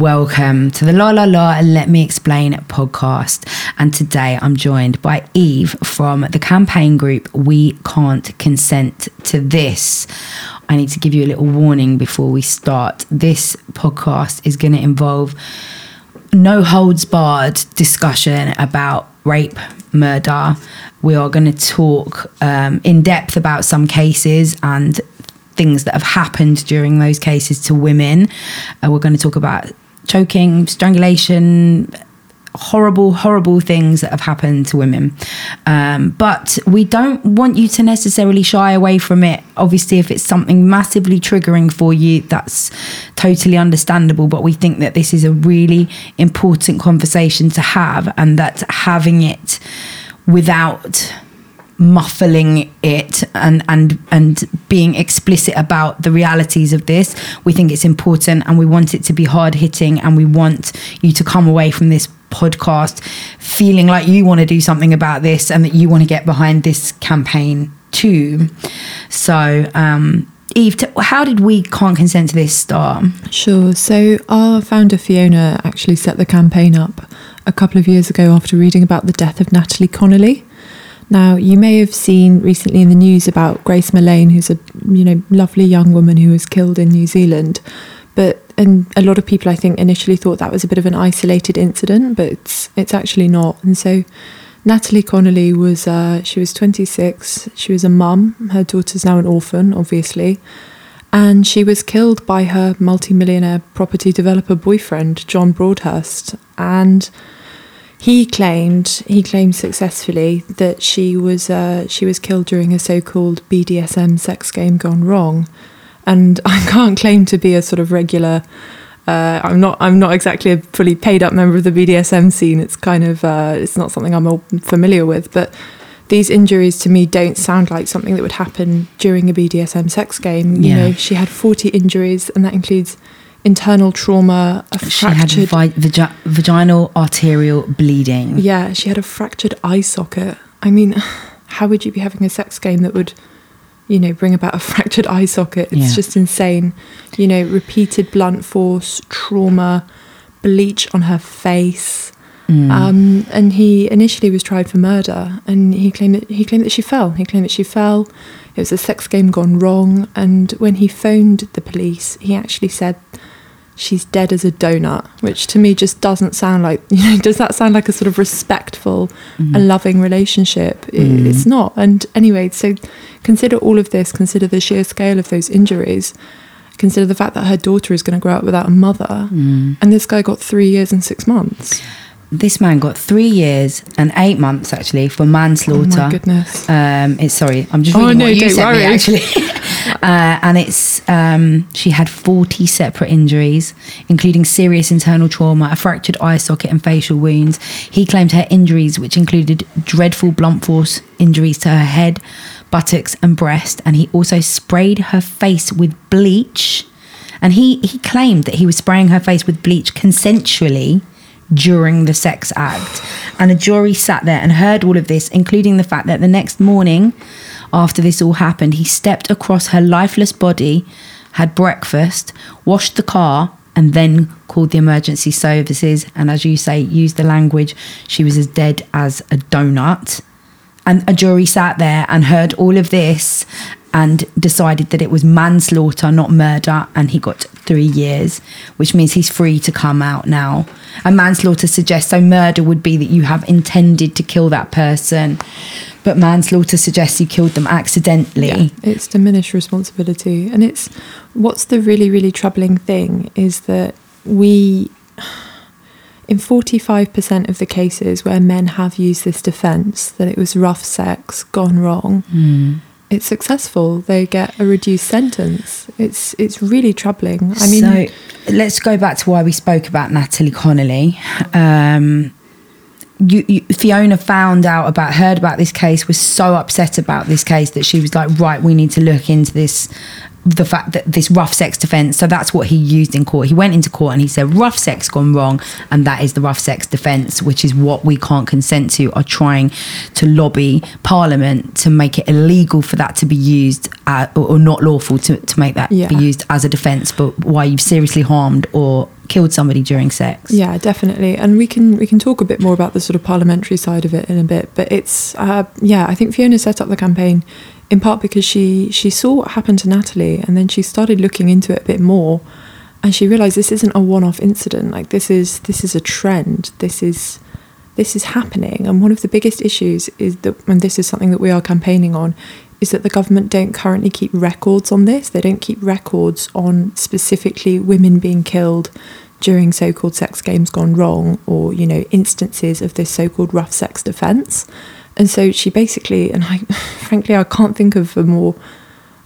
Welcome to the La La La Let Me Explain podcast. And today I'm joined by Eve from the campaign group We Can't Consent to This. I need to give you a little warning before we start. This podcast is going to involve no holds barred discussion about rape, murder. We are going to talk um, in depth about some cases and things that have happened during those cases to women. Uh, we're going to talk about choking, strangulation, horrible, horrible things that have happened to women. Um, but we don't want you to necessarily shy away from it. Obviously, if it's something massively triggering for you, that's totally understandable. But we think that this is a really important conversation to have, and that having it without muffling it and and and being explicit about the realities of this we think it's important and we want it to be hard hitting and we want you to come away from this podcast feeling like you want to do something about this and that you want to get behind this campaign too so um Eve, how did we can't consent to this start? Sure. So, our founder Fiona actually set the campaign up a couple of years ago after reading about the death of Natalie Connolly. Now, you may have seen recently in the news about Grace Millane, who's a you know lovely young woman who was killed in New Zealand. But and a lot of people, I think, initially thought that was a bit of an isolated incident, but it's it's actually not. And so, Natalie Connolly was uh, she was 26. She was a mum. Her daughter's now an orphan, obviously, and she was killed by her multimillionaire property developer boyfriend, John Broadhurst, and he claimed he claimed successfully that she was uh, she was killed during a so-called BDSM sex game gone wrong, and I can't claim to be a sort of regular. Uh, I'm not. I'm not exactly a fully paid up member of the BDSM scene. It's kind of. Uh, it's not something I'm all familiar with. But these injuries to me don't sound like something that would happen during a BDSM sex game. You Yeah. know, she had 40 injuries, and that includes internal trauma, a She had vi- vagi- vaginal arterial bleeding. yeah, she had a fractured eye socket. I mean, how would you be having a sex game that would, you know, bring about a fractured eye socket? It's Yeah. just insane. You know, repeated blunt force trauma, bleach on her face. Mm. Um, and he initially was tried for murder, and he claimed that he claimed that she fell. He claimed that she fell. It was a sex game gone wrong. And when he phoned the police, he actually said she's dead as a donut, which to me just doesn't sound like, you know, does that sound like a sort of respectful Mm. and loving relationship? Mm. It's not. And anyway, so consider all of this, consider the sheer scale of those injuries, consider the fact that her daughter is going to grow up without a mother. Mm. And this guy got three years and six months. This man got three years and eight months actually for manslaughter. Oh my goodness. Um, it's sorry, I'm just Oh, reading no, what you don't sent me worry. actually. uh, and it's um, she had 40 separate injuries, including serious internal trauma, a fractured eye socket, and facial wounds. He claimed her injuries, which included dreadful blunt force injuries to her head, buttocks, and breast, and he also sprayed her face with bleach. And he he claimed that he was spraying her face with bleach consensually during the sex act. And a jury sat there and heard all of this, including the fact that the next morning, after this all happened, he stepped across her lifeless body, had breakfast, washed the car, and then called the emergency services. And as you say, used the language, she was as dead as a donut. And a jury sat there and heard all of this and decided that it was manslaughter, not murder, and he got three years, which means he's free to come out now. And manslaughter suggests so murder would be that you have intended to kill that person, but manslaughter suggests you killed them accidentally. It's diminished responsibility. And it's what's the really, really troubling thing is that we, in 45% of the cases where men have used this defense, that it was rough sex gone wrong, Hmm. It's successful. They get a reduced sentence. It's it's really troubling. I mean, so let's go back to why we spoke about Natalie Connolly. Um, you, you, Fiona found out about, heard about this case, was so upset about this case that she was like, right, we need to look into this. The fact that this rough sex defense, so that's what he used in court. He went into court and he said, rough sex gone wrong, and that is the rough sex defense, which is what we can't consent to, are trying to lobby Parliament to make it illegal for that to be used, uh, or, or not lawful to, to make that Yeah. be used as a defense, but why you've seriously harmed or killed somebody during sex. Yeah, definitely, and we can we can talk a bit more about the sort of parliamentary side of it in a bit. But it's uh, yeah, I think Fiona set up the campaign in part because she she saw what happened to Natalie, and then she started looking into it a bit more, and she realized this isn't a one-off incident. Like this is this is a trend. This is this is happening, and one of the biggest issues is that, and this is something that we are campaigning on, is that the government don't currently keep records on this. They don't keep records on specifically women being killed during so-called sex games gone wrong or you know instances of this so-called rough sex defense and so she basically and i frankly i can't think of a more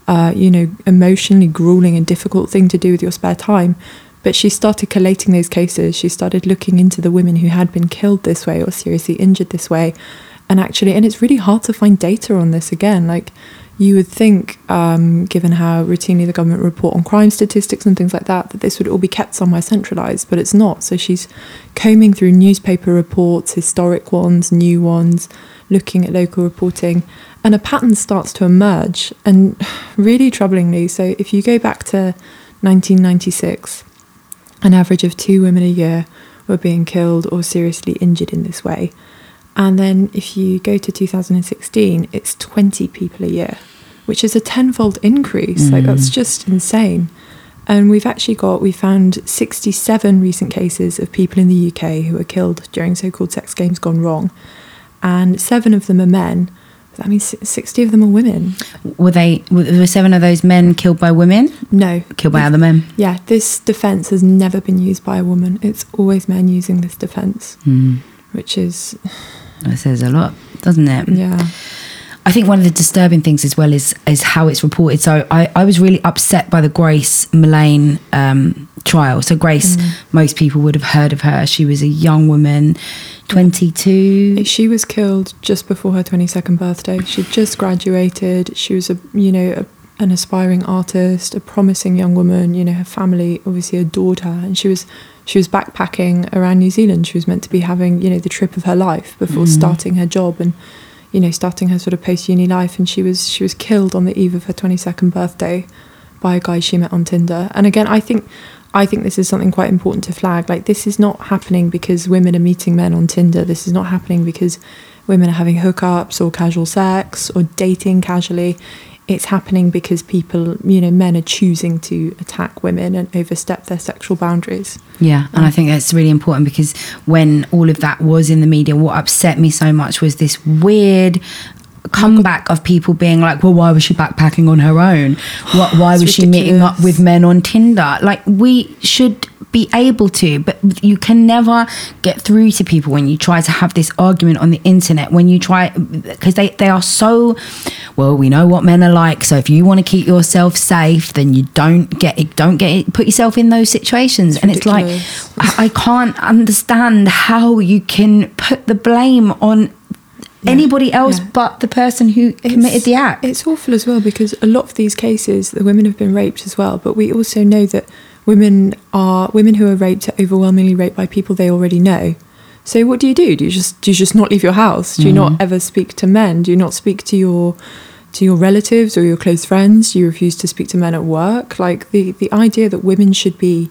uh, you know emotionally grueling and difficult thing to do with your spare time. But she started collating those cases. She started looking into the women who had been killed this way or seriously injured this way. And actually and it's really hard to find data on this again. Like you would think um, given how routinely the government report on crime statistics and things like that that this would all be kept somewhere centralized but it's not. So she's combing through newspaper reports historic ones new ones looking at local reporting and a pattern starts to emerge and really troublingly so if you go back to 1996 an average of two women a year were being killed or seriously injured in this way and then if you go to 2016, it's 20 people a year, which is a tenfold increase. Mm. Like that's just insane. And we've actually got, we found 67 recent cases of people in the UK who were killed during so called sex games gone wrong. And seven of them are men. I mean, 60 of them are women. Were they, were seven of those men killed by women? No. Killed by other men? Yeah, this defense has never been used by a woman. It's always men using this defense, mm. which is that says a lot, doesn't it? Yeah. I think one of the disturbing things as well is is how it's reported. So I, I was really upset by the Grace Millane um, trial. So Grace, mm. most people would have heard of her. She was a young woman, 22. She was killed just before her 22nd birthday. She'd just graduated. She was a you know a, an aspiring artist, a promising young woman. You know her family obviously adored her, and she was she was backpacking around New Zealand. She was meant to be having, you know, the trip of her life before mm. starting her job and, you know, starting her sort of post uni life. And she was she was killed on the eve of her twenty second birthday by a guy she met on Tinder. And again, I think I think this is something quite important to flag. Like this is not happening because women are meeting men on Tinder. This is not happening because women are having hookups or casual sex or dating casually it's happening because people, you know, men are choosing to attack women and overstep their sexual boundaries. Yeah, and I um, think that's really important because when all of that was in the media, what upset me so much was this weird comeback of people being like, well, why was she backpacking on her own? What, why was ridiculous. she meeting up with men on Tinder? Like, we should be able to, but you can never get through to people when you try to have this argument on the internet. When you try, because they, they are so, well, we know what men are like. So if you want to keep yourself safe, then you don't get it, don't get it, put yourself in those situations. It's and ridiculous. it's like, I can't understand how you can put the blame on yeah. anybody else yeah. but the person who it's, committed the act. It's awful as well because a lot of these cases, the women have been raped as well. But we also know that women are women who are raped are overwhelmingly raped by people they already know. So what do you do? Do you just do you just not leave your house? Do you mm not ever speak to men? Do you not speak to your to your relatives or your close friends? Do you refuse to speak to men at work? Like the the idea that women should be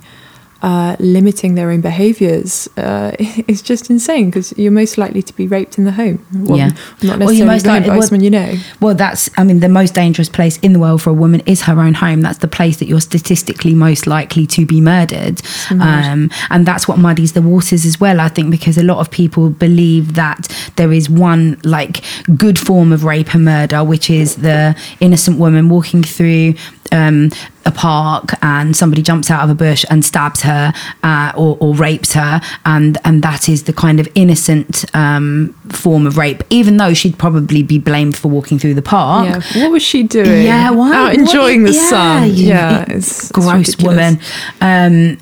uh, limiting their own behaviors uh, is just insane because you're most likely to be raped in the home. Well, yeah, not necessarily well, you're most likely, by well, someone you know. Well, that's I mean the most dangerous place in the world for a woman is her own home. That's the place that you're statistically most likely to be murdered, um, and that's what muddies the waters as well. I think because a lot of people believe that there is one like good form of rape and murder, which is the innocent woman walking through um, a park and somebody jumps out of a bush and stabs her uh, or, or, rapes her, and and that is the kind of innocent um, form of rape, even though she'd probably be blamed for walking through the park. Yeah, what was she doing? Yeah, why? Out enjoying what, the yeah, sun. Yeah, it's, gross it's woman. Um,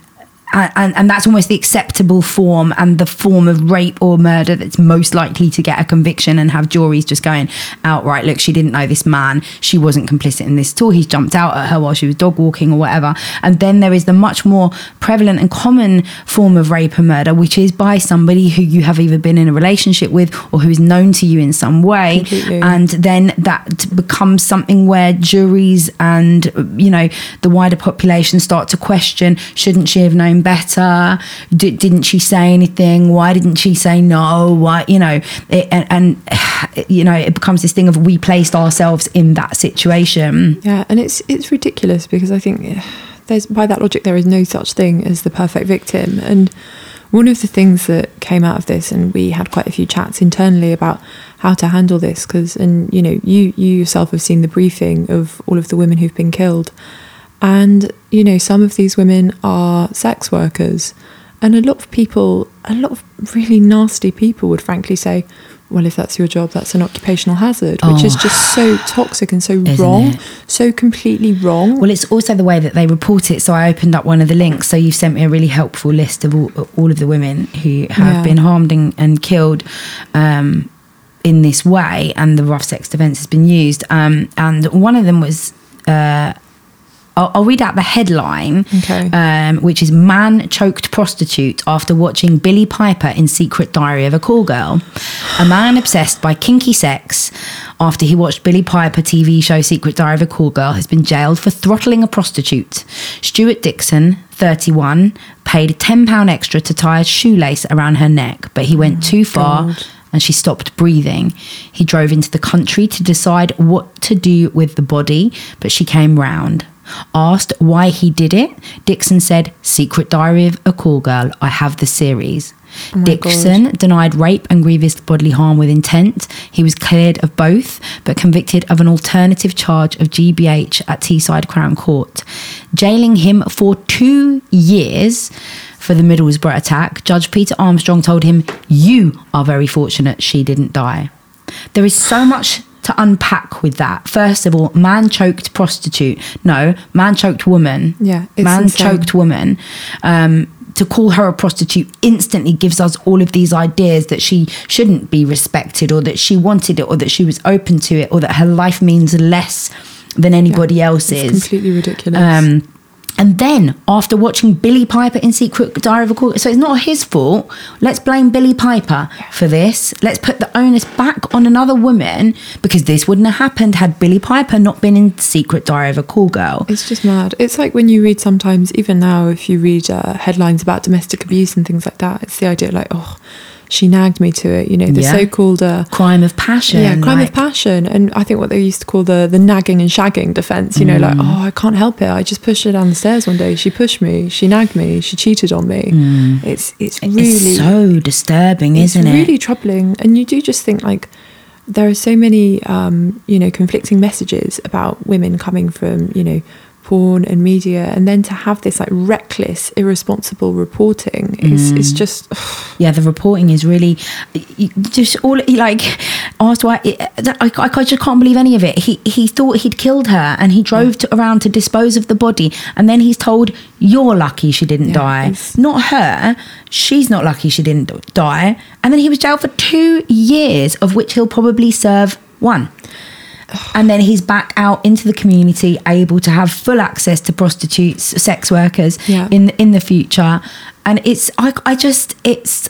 and, and that's almost the acceptable form and the form of rape or murder that's most likely to get a conviction and have juries just going outright look she didn't know this man. She wasn't complicit in this at all. He's jumped out at her while she was dog walking or whatever. And then there is the much more prevalent and common form of rape and murder which is by somebody who you have either been in a relationship with or who is known to you in some way. Completely. and then that becomes something where juries and you know the wider population start to question shouldn't she have known better? D- didn't she say anything? Why didn't she say no? Why, you know, it, and, and, you know, it becomes this thing of we placed ourselves in that situation. Yeah, and it's it's ridiculous because I think eh, there's by that logic there is no such thing as the perfect victim. And one of the things that came out of this, and we had quite a few chats internally about how to handle this, because and you know you you yourself have seen the briefing of all of the women who've been killed, and you know some of these women are sex workers, and a lot of people, a lot of really nasty people would frankly say, well, if that's your job, that's an occupational hazard, which is Oh. just so toxic and so wrong, it? so completely wrong. Well, it's also the way that they report it. So I opened up one of the links. So you've sent me a really helpful list of all, all of the women who have Yeah. been harmed and, and killed um, in this way, and the rough sex defence has been used. Um, and one of them was. Uh, I'll, I'll read out the headline, Okay. um, which is "Man choked prostitute after watching Billie Piper in Secret Diary of a Call Girl." A man obsessed by kinky sex after he watched Billie Piper TV show Secret Diary of a Call Girl has been jailed for throttling a prostitute. Stuart Dixon, 31, paid a £10 extra to tie a shoelace around her neck, but he went too far God. And she stopped breathing. He drove into the country to decide what to do with the body, but she came round. Asked why he did it, Dixon said, Secret Diary of a Call Girl, I have the series. Oh Dixon denied rape and grievous bodily harm with intent. He was cleared of both, but convicted of an alternative charge of GBH at Teesside Crown Court. Jailing him for two years for the Middlesbrough attack, Judge Peter Armstrong told him, You are very fortunate she didn't die. There is so much to unpack with that. First of all, man choked prostitute. No, man choked woman. Yeah, man insane. choked woman. Um, to call her a prostitute instantly gives us all of these ideas that she shouldn't be respected, or that she wanted it, or that she was open to it, or that her life means less than anybody It's else's. completely ridiculous. Um, and then after watching Billie Piper in Secret Diary of a Call, so it's not his fault. Let's blame Billie Piper for this. Let's put the onus back on another woman because this wouldn't have happened had Billie Piper not been in Secret Diary of a Call Girl. It's just mad. It's like when you read sometimes, even now, if you read uh, headlines about domestic abuse and things like that, it's the idea like, oh, she nagged me to it. You know, the Yeah. so-called uh, Crime of passion. yeah crime like- of passion, and I think what they used to call the the nagging and shagging defense. You know, like Mm. oh, I can't help it. I just pushed her down the stairs one day. She pushed me. She nagged me. She cheated on me. It's it's really Mm. It's so disturbing, isn't it's it? really troubling and you do just think like there are so many um, you know conflicting messages about women coming from you know porn and media and then to have this like reckless irresponsible reporting is Mm. is just yeah, the reporting is really just all like asked why I, I, I just can't believe any of it. He he thought he'd killed her and he drove to, around to dispose of the body, and then he's told you're lucky she didn't Yeah, die, it's- not her. She's not lucky she didn't die, and then he was jailed for two years, of which he'll probably serve one. And then he's back out into the community, able to have full access to prostitutes, sex workers Yeah. in in the future. And it's I, I just it's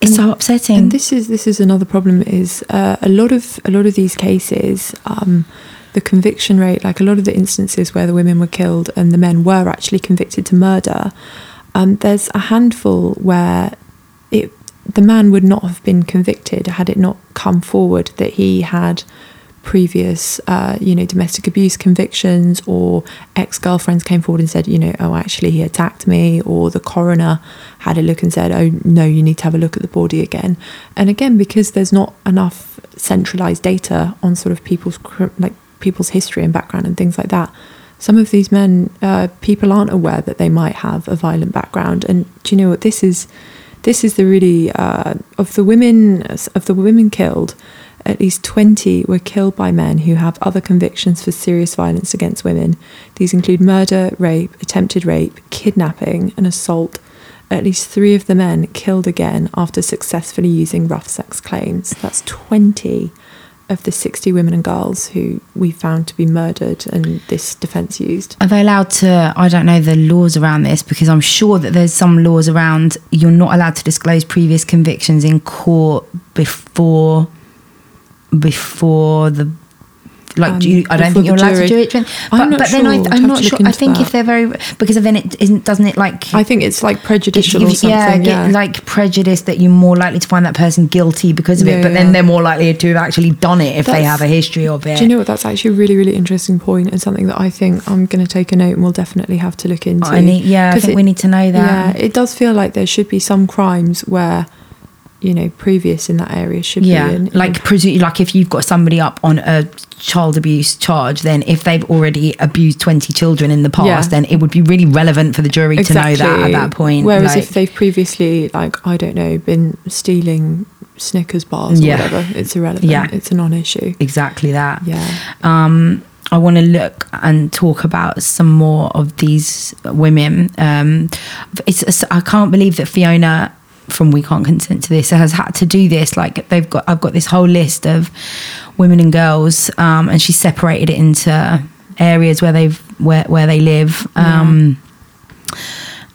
it's so upsetting. and this is this is another problem is uh, a lot of a lot of these cases um, the conviction rate like a lot of the instances where the women were killed and the men were actually convicted to murder um, there's a handful where it the man would not have been convicted had it not come forward that he had previous uh, you know domestic abuse convictions or ex-girlfriends came forward and said you know oh actually he attacked me or the coroner had a look and said oh no you need to have a look at the body again. And again because there's not enough centralized data on sort of people's like people's history and background and things like that some of these men uh, people aren't aware that they might have a violent background. And do you know what? This is this is the really uh, of the women of the women killed at least 20 were killed by men who have other convictions for serious violence against women. These include murder rape attempted rape kidnapping and assault. At least three of the men killed again after successfully using rough sex claims. That's 20 of the 60 women and girls who we found to be murdered and this defense used. Are they allowed to? I don't know the laws around this because I'm sure that there's some laws around you're not allowed to disclose previous convictions in court before before the like Um, do you, I don't think you're the allowed jury. to do it. But, I'm not but then I, sure. I'd I'm have not sure. I think if they're very because then it isn't doesn't it like I think it's like prejudicial it or something. yeah, Yeah, like prejudice that you're more likely to find that person guilty because of it, Yeah, but then they're more likely to have actually done it if they have a history of it. Do you know what? That's actually a really, really interesting point and something that I think I'm going to take a note and we'll definitely have to look into. I need, yeah, I think it- we need to know that. Yeah, it does feel like there should be some crimes where, you know, previous in that area should Yeah, be. in- like presu- like if you've got somebody up on a child abuse charge, then if they've already abused twenty children in the past, Yeah. then it would be really relevant for the jury to know that at that point. Whereas like- if they've previously, like, I don't know, been stealing Snickers bars or Yeah. whatever, it's irrelevant. Yeah. It's a non issue. exactly that. Yeah. um, I want to look and talk about some more of these women. Um, it's, it's- I can't believe that Fiona from We Can't Consent to This has had to do this. Like they've got, I've got this whole list of women and girls, um, and she's separated it into areas where they've where where they live. Um,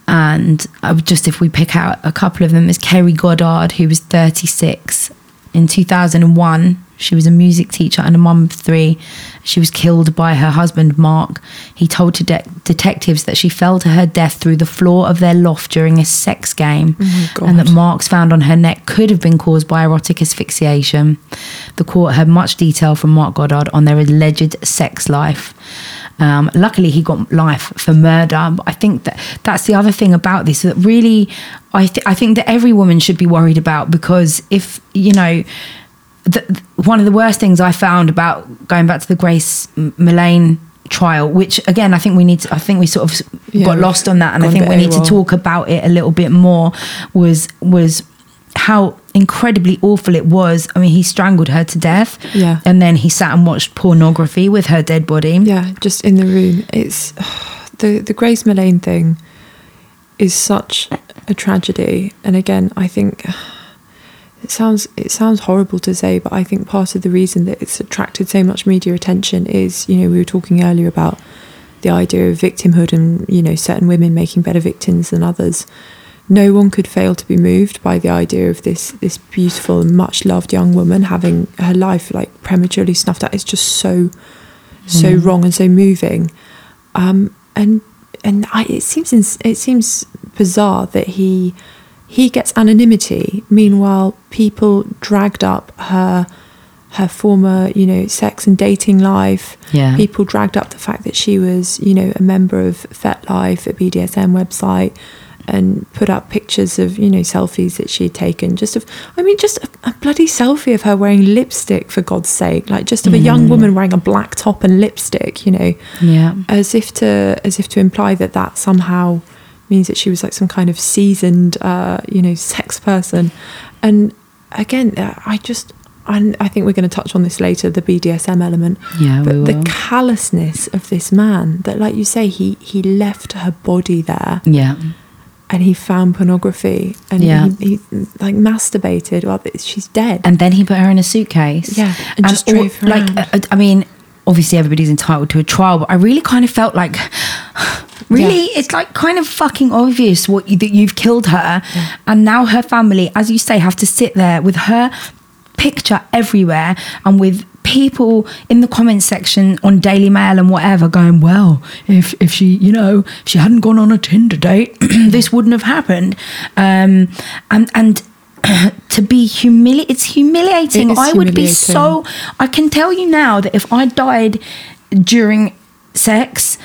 and I would just if we pick out a couple of them, is Kerry Goddard, who was 36 in 2001. She was a music teacher and a mum of three. She was killed by her husband, Mark. He told de- detectives that she fell to her death through the floor of their loft during a sex game, Oh and that marks found on her neck could have been caused by erotic asphyxiation. The court heard much detail from Mark Goddard on their alleged sex life. Um, luckily, he got life for murder. But I think that that's the other thing about this that really, I, th- I think that every woman should be worried about because if, you know, the, one of the worst things I found about going back to the Grace Millane trial, which again, I think we need to, I think we sort of Yeah, got lost on that. And I think we need to talk about it a little bit more was, was, how incredibly awful it was. I mean, he strangled her to death. Yeah. And then he sat and watched pornography with her dead body. Yeah, just in the room. It's the the Grace Millane thing is such a tragedy. And again, I think it sounds it sounds horrible to say, but I think part of the reason that it's attracted so much media attention is, you know, we were talking earlier about the idea of victimhood and, you know, certain women making better victims than others. No one could fail to be moved by the idea of this this beautiful and much loved young woman having her life like prematurely snuffed out. It's just so so wrong and so moving. Um, and and I, it seems ins- it seems bizarre that he he gets anonymity. Meanwhile, people dragged up her her former you know sex and dating life. Yeah. People dragged up the fact that she was you know a member of FetLife, a BDSM website. And put up pictures of you know selfies that she had taken. Just of, I mean, just a, a bloody selfie of her wearing lipstick for God's sake, like just of a young mm. woman wearing a black top and lipstick. You know, Yeah. as if to as if to imply that that somehow means that she was like some kind of seasoned uh, you know sex person and again uh, i just and i think we're going to touch on this later the bdsm element Yeah, but the callousness of this man that like you say he he left her body there Yeah. and he found pornography and Yeah. he, he like masturbated well she's dead And then he put her in a suitcase. Yeah, and just all- drove her like, around. uh, I mean, obviously everybody's entitled to a trial, but I really kind of felt like, really, it's like kind of fucking obvious what you, that you've killed her, and now her family, as you say, have to sit there with her picture everywhere and with people in the comments section on Daily Mail and whatever going, well, if if she, you know, if she hadn't gone on a Tinder date, this wouldn't have happened. Um, and and to be humili it's humiliating. It I would be so I can tell you now that if I died during sex,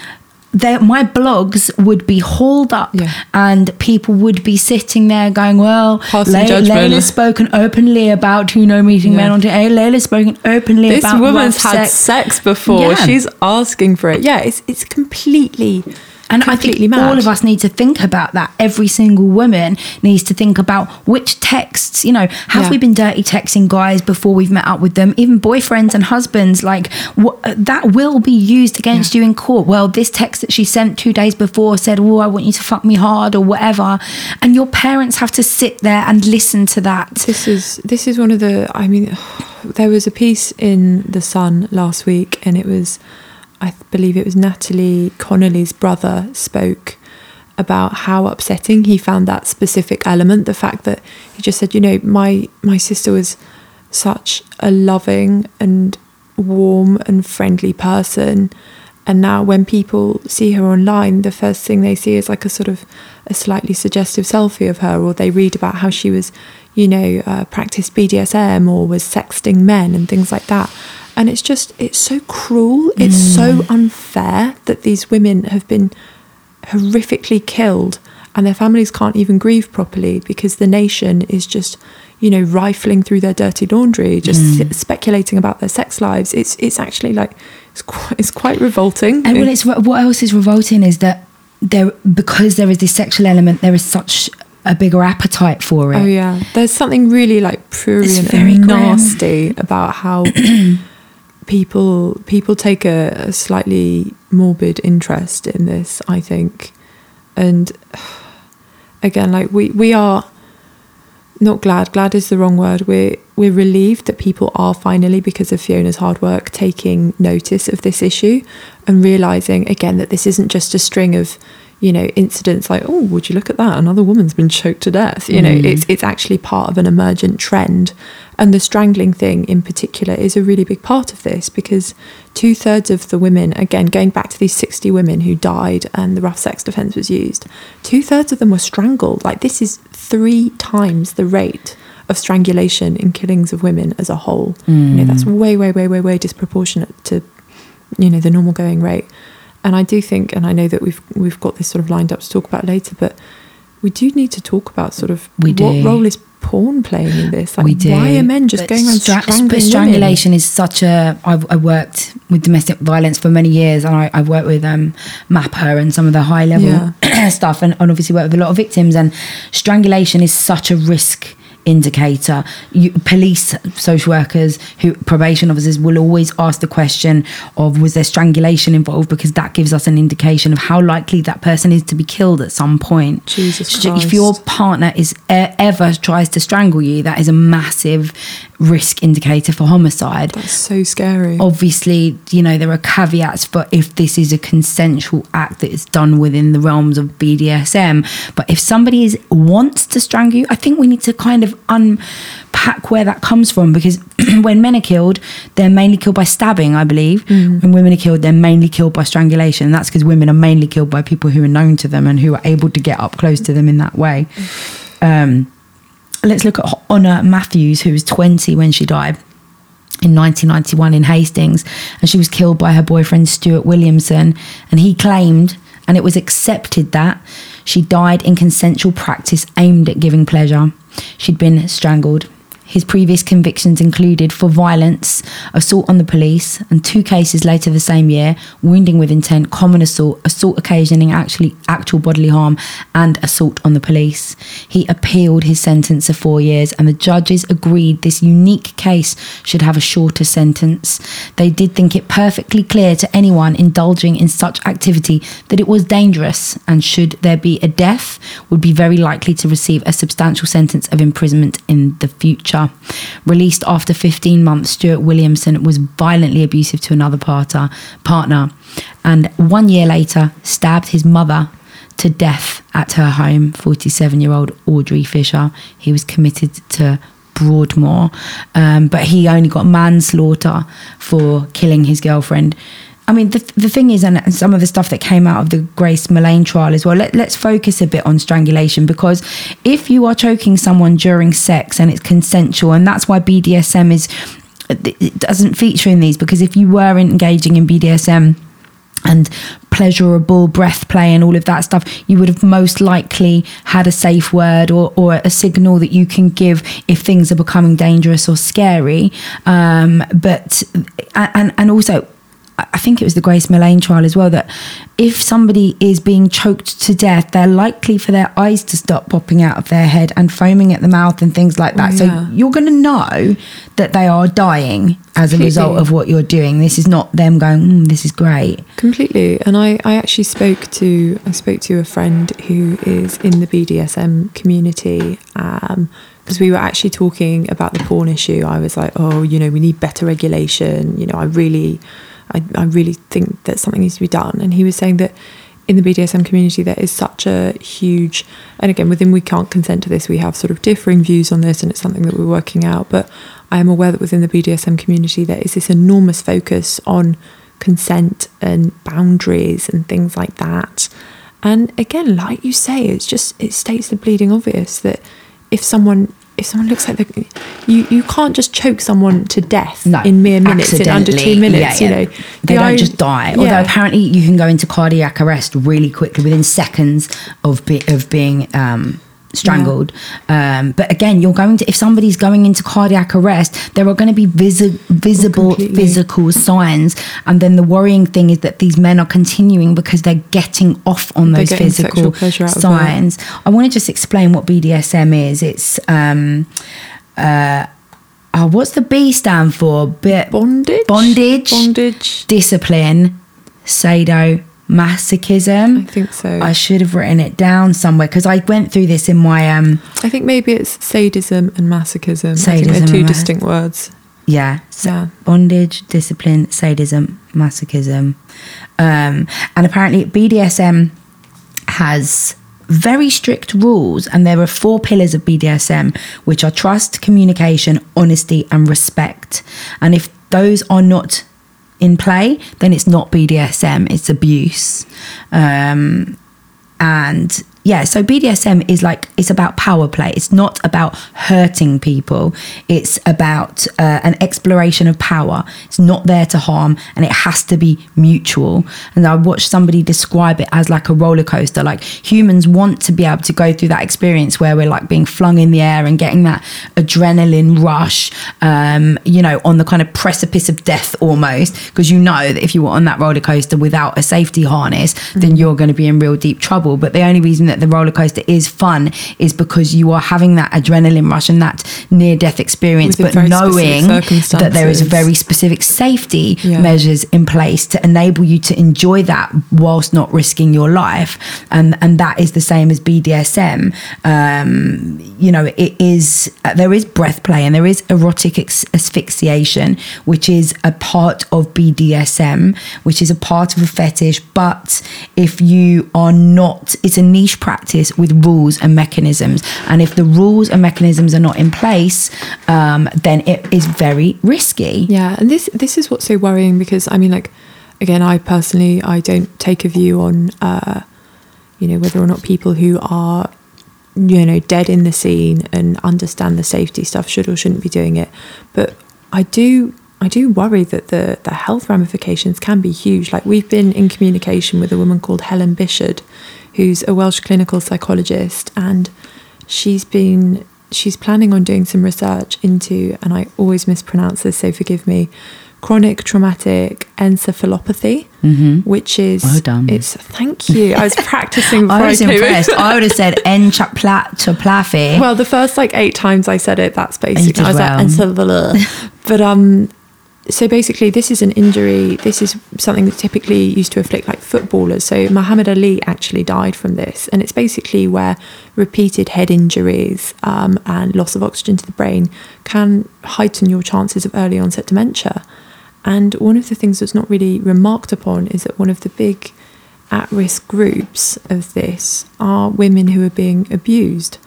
that my blogs would be hauled up Yeah. and people would be sitting there going, Well, judgment. Layla's spoken openly about you know meeting men Yeah. on Tinder. Eh, Layla's spoken openly this about woman's had sex. sex, before Yeah. she's asking for it yeah it's it's completely And I think mad. all of us need to think about that. Every single woman needs to think about which texts, you know, have Yeah. we been dirty texting guys before we've met up with them? Even boyfriends and husbands, like what, uh, that will be used against you in court. Well, this text that she sent two days before said, "Oh, I want you to fuck me hard" or whatever, and your parents have to sit there and listen to that. this is this is one of the i mean there was a piece in the sun last week and it was i believe it was natalie connolly's brother spoke about how upsetting he found that specific element the fact that he just said you know my my sister was such a loving and warm and friendly person. And now, when people see her online, the first thing they see is like a sort of a slightly suggestive selfie of her, or they read about how she was, you know, uh, practiced BDSM or was sexting men and things like that. And it's just, it's so cruel. It's so unfair that these women have been horrifically killed and their families can't even grieve properly because the nation is just you know rifling through their dirty laundry just Mm. speculating about their sex lives it's it's actually like it's quite it's quite revolting And well, it's what else is revolting is that there because there is this sexual element, there is such a bigger appetite for it. oh yeah there's something really like prurient and nasty about how people people take a, a slightly morbid interest in this i think. And again like we we are not glad. Glad is the wrong word. We're we're relieved that people are finally because of fiona's hard work taking notice of this issue and realizing again that this isn't just a string of you know incidents like oh would you look at that another woman's been choked to death you know Mm. it's it's actually part of an emergent trend and the strangling thing in particular is a really big part of this because two thirds of the women, again, going back to these 60 women who died and the rough sex defense was used, two thirds of them were strangled. Like, this is three times the rate of strangulation in killings of women as a whole. You know, that's way, way, way, way, way disproportionate to, you know, the normal going rate. And I do think, and I know that we've we've got this sort of lined up to talk about later, but we do need to talk about sort of We what do. role is porn playing in this? Like, we do. why are men just But going around stra- strangling but women? strangulation is such a. I've, I worked with domestic violence for many years, and I, I've worked with um, MAPPA and some of the high level stuff, and, and obviously worked with a lot of victims. And strangulation is such a risk indicator. You, police, social workers, who probation officers will always ask the question of was there strangulation involved because that gives us an indication of how likely that person is to be killed at some point. Jesus So If your partner is ever tries to strangle you, that is a massive risk indicator for homicide. That's so scary. Obviously, you know, there are caveats for if this is a consensual act that is done within the realms of BDSM. But if somebody is wants to strangle you, I think we need to kind of unpack where that comes from because when men are killed, they're mainly killed by stabbing, I believe. When women are killed, they're mainly killed by strangulation. And that's because women are mainly killed by people who are known to them and who are able to get up close to them in that way. Um, let's look at Honor Matthews, who was 20 when she died in 1991 in Hastings, and she was killed by her boyfriend Stuart Williamson. And he claimed, and it was accepted, that she died in consensual practice aimed at giving pleasure. She'd been strangled. His previous convictions included for violence, assault on the police, and two cases later the same year wounding with intent, common assault, assault occasioning actually actual bodily harm, and assault on the police. He appealed his sentence of four years, and the judges agreed this unique case should have a shorter sentence. They did think it perfectly clear to anyone indulging in such activity that it was dangerous, and should there be a death, would be very likely to receive a substantial sentence of imprisonment in the future. Released after 15 months, Stuart Williamson was violently abusive to another parter, partner, and one year later stabbed his mother to death at her home, 47 year old Audrey Fisher. He was committed to Broadmoor, um, but he only got manslaughter for killing his girlfriend. I mean, the, the thing is, and some of the stuff that came out of the Grace Millane trial as well, let, let's focus a bit on strangulation because if you are choking someone during sex and it's consensual, and that's why BDSM is, it doesn't feature in these because if you were engaging in BDSM, and pleasurable breath play and all of that stuff, you would have most likely had a safe word or, or a signal that you can give if things are becoming dangerous or scary. Um, but and and also. I think it was the Grace Millane trial as well that if somebody is being choked to death, they're likely for their eyes to stop popping out of their head and foaming at the mouth and things like that. Oh, So you're going to know that they are dying as a result of what you're doing. This is not them going, mm, "This is great." Completely. And I, I actually spoke to I spoke to a friend who is in the BDSM community because we were actually talking about the porn issue. I was like, oh, you know, we need better regulation. You know, I really, I, I really think that something needs to be done. And he was saying that in the BDSM community there is such a huge and again within we can't consent to this we have sort of differing views on this and it's something that we're working out but I am aware that within the BDSM community there is this enormous focus on consent and boundaries and things like that. And again, like you say, it's just it states the bleeding obvious that if someone if someone looks like they you you can't just choke someone to death No, in mere minutes in under two minutes. Yeah, yeah. You know, they The don't ir- just die. Yeah. Although apparently you can go into cardiac arrest really quickly within seconds of be, of being um, strangled. Um, but again, you're going to if somebody's going into cardiac arrest, there are going to be visi- visible Completely. physical signs, and then the worrying thing is that these men are continuing because they're getting off on They're those physical sexual pleasure out of it. signs. I want to just explain what BDSM is. It's um, uh, oh, what's the B stand for? Bit bondage, bondage, bondage. discipline, sado masochism. I think so. I should have written it down somewhere because I went through this in my um I think maybe it's sadism and masochism. Sadism they're two distinct words. yeah, so Yeah. bondage, discipline, sadism, masochism, um, and apparently BDSM has very strict rules, and there are four pillars of BDSM, which are trust, communication, honesty, and respect. And if those are not in play, then it's not BDSM; it's abuse. Um, and yeah so bdsm is like it's about power play. It's not about hurting people. It's about uh, an exploration of power. It's not there to harm and it has to be mutual. And i watched somebody describe it as like a roller coaster. Like humans want to be able to go through that experience where we're like being flung in the air and getting that adrenaline rush um, you know on the kind of precipice of death almost. Because you know that if you were on that roller coaster without a safety harness then you're going to be in real deep trouble. But the only reason that the roller coaster is fun is because you are having that adrenaline rush and that near death experience Within but knowing that there is very specific safety Yeah. measures in place to enable you to enjoy that whilst not risking your life. And and that is the same as BDSM um you know it is uh, there is breath play and there is erotic ex- asphyxiation which is a part of BDSM which is a part of a fetish. But if you are not it's a niche practice with rules and mechanisms and if the rules and mechanisms are not in place um, then it is very risky Yeah, and this this is what's so worrying because I mean, like, again, I personally I don't take a view on, uh, you know, whether or not people who are, you know, dead in the scene and understand the safety stuff should or shouldn't be doing it, but I do. I do worry that the, the health ramifications can be huge. Like we've been in communication with a woman called Helen Bichard, who's a Welsh clinical psychologist, and she's been she's planning on doing some research into and I always mispronounce this so forgive me chronic traumatic encephalopathy which is Mm-hmm. Well done. it's thank you I was practicing I was in. impressed. I would have said en chaplafe. well the first like eight times I said it that's basically I was well. like encephalopathy but um so basically this is an injury. This is something that typically used to afflict like footballers. So Muhammad Ali actually died from this and it's basically where repeated head injuries um, and loss of oxygen to the brain can heighten your chances of early onset dementia. And one of the things that's not really remarked upon is that one of the big at risk groups of this are women who are being abused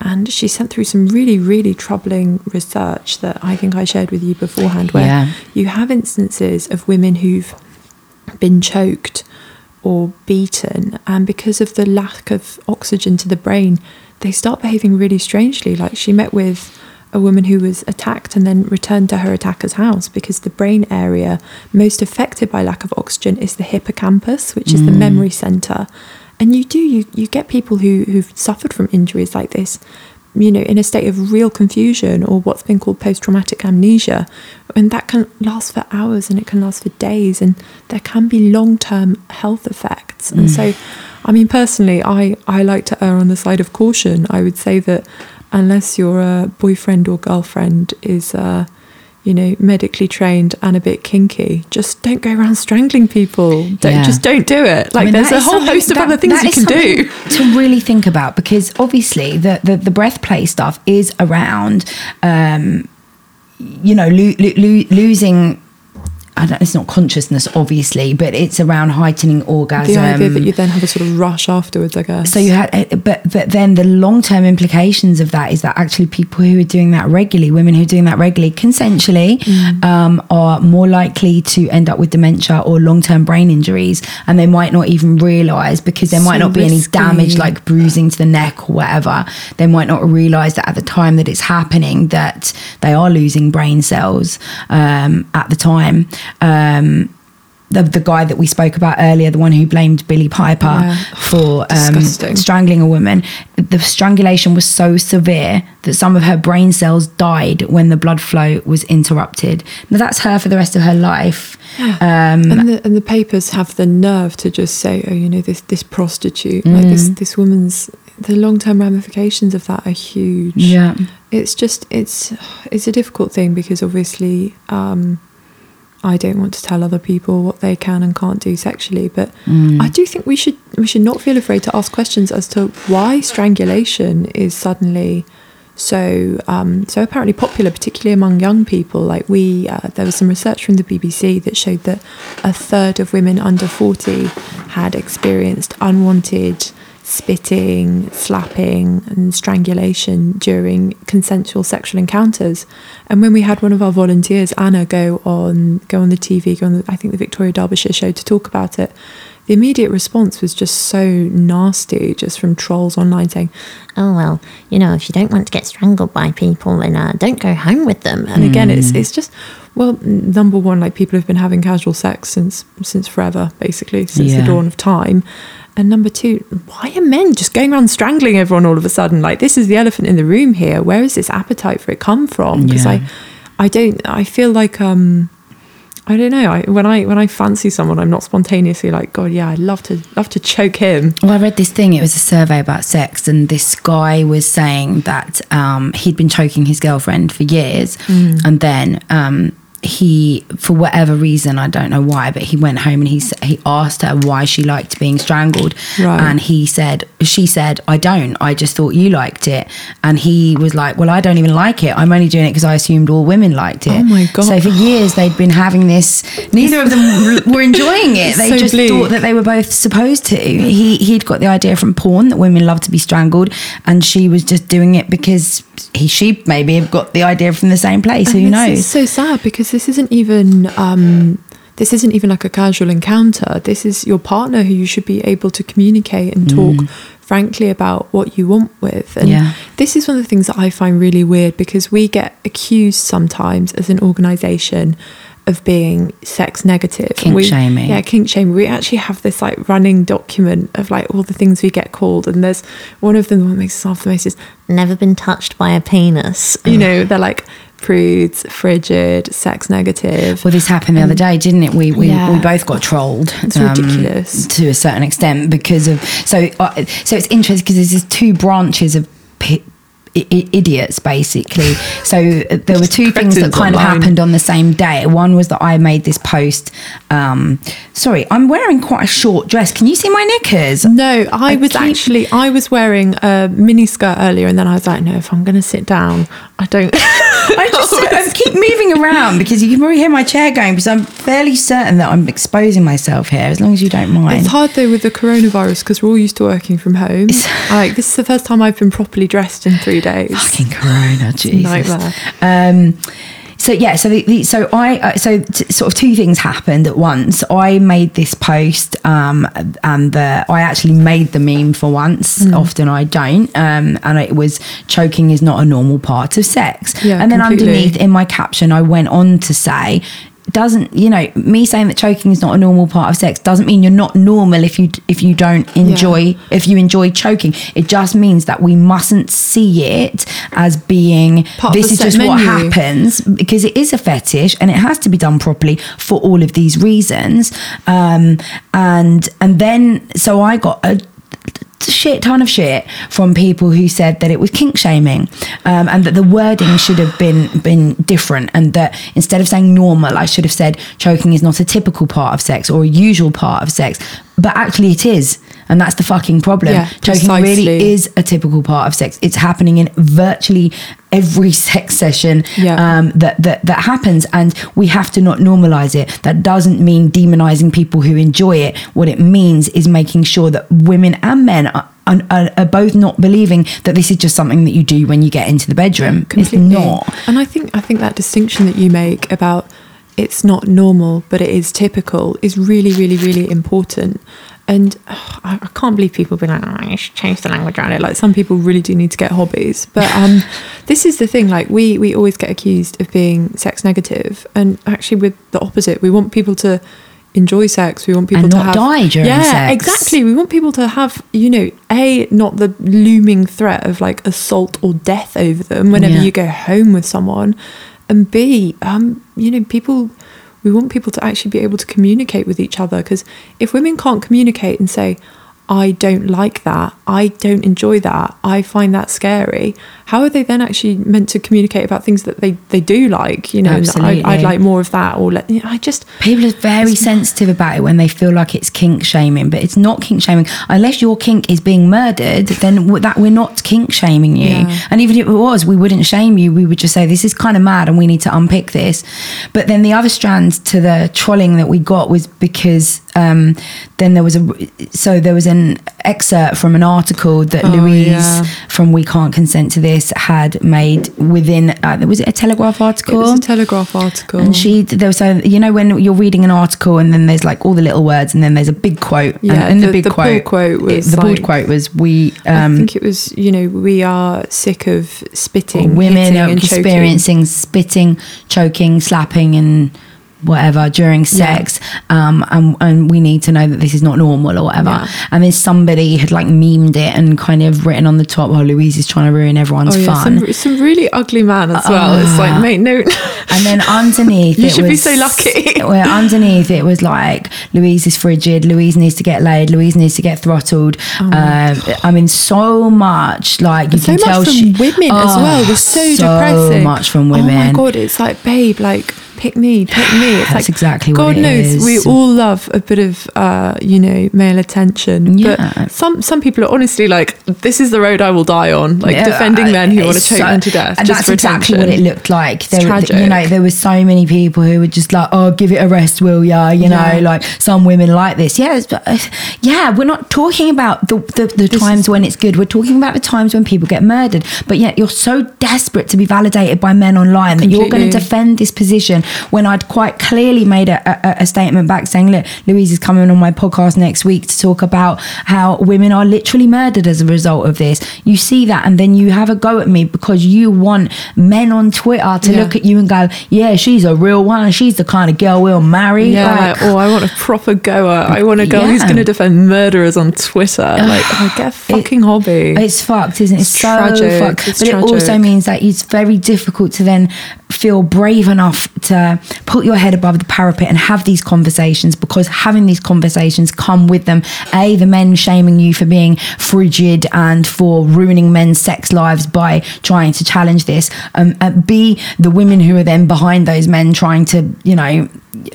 and she sent through some really, really troubling research that I think I shared with you beforehand, where Yeah. you have instances of women who've been choked or beaten, and because of the lack of oxygen to the brain, they start behaving really strangely. Like she met with a woman who was attacked and then returned to her attacker's house because the brain area most affected by lack of oxygen is the hippocampus, which is the mm. memory center. And you do you you get people who who've suffered from injuries like this, you know, in a state of real confusion or what's been called post traumatic amnesia, and that can last for hours and it can last for days, and there can be long term health effects. And so, I mean, personally, I I like to err on the side of caution. I would say that unless your uh, boyfriend or girlfriend is. Uh, you know, medically trained and a bit kinky. Just don't go around strangling people. Don't, Yeah. Just don't do it. Like, I mean, there's a whole host of that- other things you can do. To really think about, because obviously the, the, the breath play stuff is around, um, you know, lo- lo- lo- losing it's not consciousness, obviously, but it's around heightening orgasm. The idea that you then have a sort of rush afterwards, I guess. So you had, eh, but but then the long term implications of that is that actually people who are doing that regularly, women who are doing that regularly, consensually, Mm. um, are more likely to end up with dementia or long term brain injuries, and they might not even realise because there might So not be any damage like bruising to the neck or whatever. They might not realise that at the time that it's happening that they are losing brain cells um, at the time. Um, the, the guy that we spoke about earlier, the one who blamed Billie Piper Yeah. for um, strangling a woman, the strangulation was so severe that some of her brain cells died when the blood flow was interrupted. Now that's her for the rest of her life. Um, and the, and the papers have the nerve to just say, oh, you know, this this prostitute, like this Mm. this woman's. The long term ramifications of that are huge. yeah, It's just it's it's a difficult thing because obviously um, I don't want to tell other people what they can and can't do sexually, but Mm. I do think we should we should not feel afraid to ask questions as to why strangulation is suddenly so um, so apparently popular, particularly among young people. Like we, uh, there was some research from the BBC that showed that a third of women under forty had experienced unwanted spitting, slapping, and strangulation during consensual sexual encounters. And when we had one of our volunteers, Anna, go on go on the TV, go on the, I think the Victoria Derbyshire show to talk about it, the immediate response was just so nasty, just from trolls online saying, "Oh well, you know, if you don't want to get strangled by people, then uh, don't go home with them." And again, it's it's just well, number one, like people have been having casual sex since since forever, basically since Yeah. the dawn of time. And number two, why are men just going around strangling everyone all of a sudden? Like this is the elephant in the room here. Where is this appetite for it come from? Because Yeah. I, I don't. I feel like um, I don't know. I, when I when I fancy someone, I'm not spontaneously like, God, yeah, I'd love to love to choke him. Well, I read this thing. It was a survey about sex, and this guy was saying that um, he'd been choking his girlfriend for years, and then um, he, for whatever reason, I don't know why, but he went home and he he asked her why she liked being strangled, Right. and he said, she said, I don't. I just thought you liked it, and he was like, Well, I don't even like it. I'm only doing it because I assumed all women liked it. Oh my God. So for years they'd been having this. Neither of them were enjoying it. They so just bleak. thought that they were both supposed to. He he'd got the idea from porn that women love to be strangled, and she was just doing it because he she maybe have got the idea from the same place. Who And this knows? so sad because this isn't even um, this isn't even like a casual encounter. This is your partner who you should be able to communicate and talk frankly about what you want with. And Yeah. this is one of the things that I find really weird because we get accused sometimes as an organisation of being sex negative. Kink we, shaming. Yeah, kink shaming. We actually have this like running document of like all the things we get called, and there's one of them that makes us laugh the most is never been touched by a penis. You know, they're like prudes, frigid, sex negative. Well, this happened the other day, didn't it? We we, Yeah. we both got trolled. um, It's ridiculous. to a certain extent because of so uh, so it's interesting because there's these two branches of. P- i- idiots basically. So there were two things that kind of happened on the same day. One was that i made this post um sorry i'm wearing quite a short dress. Can you see my knickers? No, I, I was keep- actually I was wearing a mini skirt earlier, and then I was like, no, if I'm going to sit down, I don't. I just I keep moving around because you can probably hear my chair going because I'm fairly certain that I'm exposing myself here as long as you don't mind. It's hard though with the coronavirus because we're all used to working from home. like this is the first time I've been properly dressed in three days. Fucking corona, Jesus. nightmare. Um, so yeah, so the, the, so I uh, so t- sort of two things happened at once. I made this post, um, and the, I actually made the meme for once. Hmm. Often I don't, um, and it was choking is not a normal part of sex. Yeah, and then completely. underneath in my caption, I went on to say. Doesn't you know me saying that choking is not a normal part of sex doesn't mean you're not normal if you if you don't enjoy if you enjoy choking. It just means that we mustn't see it as being Part this is just what happens because it is a fetish and it has to be done properly for all of these reasons. Um, and and then so I got a shit ton of shit from people who said that it was kink shaming um, and that the wording should have been been different and that instead of saying normal I should have said choking is not a typical part of sex or a usual part of sex but actually it is. And that's the fucking problem. Yeah, Choking really is a typical part of sex. It's happening in virtually every sex session Yeah. um, that, that that happens, and we have to not normalize it. That doesn't mean demonizing people who enjoy it. What it means is making sure that women and men are, are, are both not believing that this is just something that you do when you get into the bedroom. It's not. And I think I think that distinction that you make about it's not normal, but it is typical, is really, really, really important. And ugh, I, I can't believe people be like, oh, you should change the language around it. Like some people really do need to get hobbies. But um, this is the thing. Like we we always get accused of being sex negative, and actually with the opposite, we want people to enjoy sex. We want people And to not have, die during sex. yeah, sex. exactly. We want people to have, you know, a not the looming threat of like assault or death over them whenever Yeah. you go home with someone, and b, um, you know, people. We want people to actually be able to communicate with each other because if women can't communicate and say, I don't like that, I don't enjoy that, I find that scary, how are they then actually meant to communicate about things that they, they do like? You know, and Absolutely. I, I'd like more of that, or let, you know, I just People are very sensitive about it when they feel like it's kink shaming, but it's not kink shaming unless your kink is being murdered. Then that we're not kink shaming you, Yeah. and even if it was, we wouldn't shame you. We would just say this is kind of mad, and we need to unpick this. But then the other strand to the trolling that we got was because um, then there was a so there was an excerpt from an article that Oh, Louise yeah. from We Can't Consent to This had made within uh, was it a Telegraph article? It was a Telegraph article. And she, there was a, you know, when you're reading an article and then there's like all the little words and then there's a big quote. Yeah, and in the, the- big the quote, quote was the bold like- quote was, "We, I um, think it was, you know, we are sick of spitting, women are and choking. experiencing spitting, choking, slapping, and whatever during sex, um, and and we need to know that this is not normal or whatever." Yeah. And then somebody had like memed it and kind of written on the top, "Oh, Louise is trying to ruin everyone's Oh yeah, fun." some, some really ugly man as well. it's Ah. like, mate, no, And then underneath, You it should be so lucky. Well, underneath it was like Louise is frigid. Louise needs to get laid. Louise needs to get throttled. um, I mean, so much like you Oh so can much tell from she- women as Oh, well was so, so depressing. So much from women Oh my god, it's like, babe, like pick me, pick me. It's That's like exactly what God knows is. we all love a bit of, uh, you know, male attention. Yeah. But some some people are honestly like, this is the road I will die on, like Yeah, defending men who want to choke so- them to death. And just that's for exactly attention. what it looked like. There, were- tragic. you know, there were so many people who were just like, "Oh, give it a rest, will ya?" You know, Yeah. like some women like this. Yeah, uh, yeah. We're not talking about the the, the times is- when it's good. We're talking about the times when people get murdered. But yet you're so desperate to be validated by men online that you're going to defend this position when I'd quite clearly made a, a, a statement back saying, "Look, Louise is coming on my podcast next week to talk about how women are literally murdered as a result of this." You see that, and then you have a go at me because you want men on Twitter to Yeah. look at you and go, "Yeah, she's a real one. She's the kind of girl we'll marry." Yeah, Like, or oh, I want a proper goer. I want a girl who's going to defend murderers on Twitter. Like, oh, get a fucking hobby. It's fucked, isn't it? It's, It's so tragic. fucked. It's but it also means that it's very difficult to then feel brave enough to put your head above the parapet and have these conversations because having these conversations come with them. A the men shaming you for being frigid and for ruining men's sex lives by trying to challenge this. Um, and b the women who are then behind those men trying to you know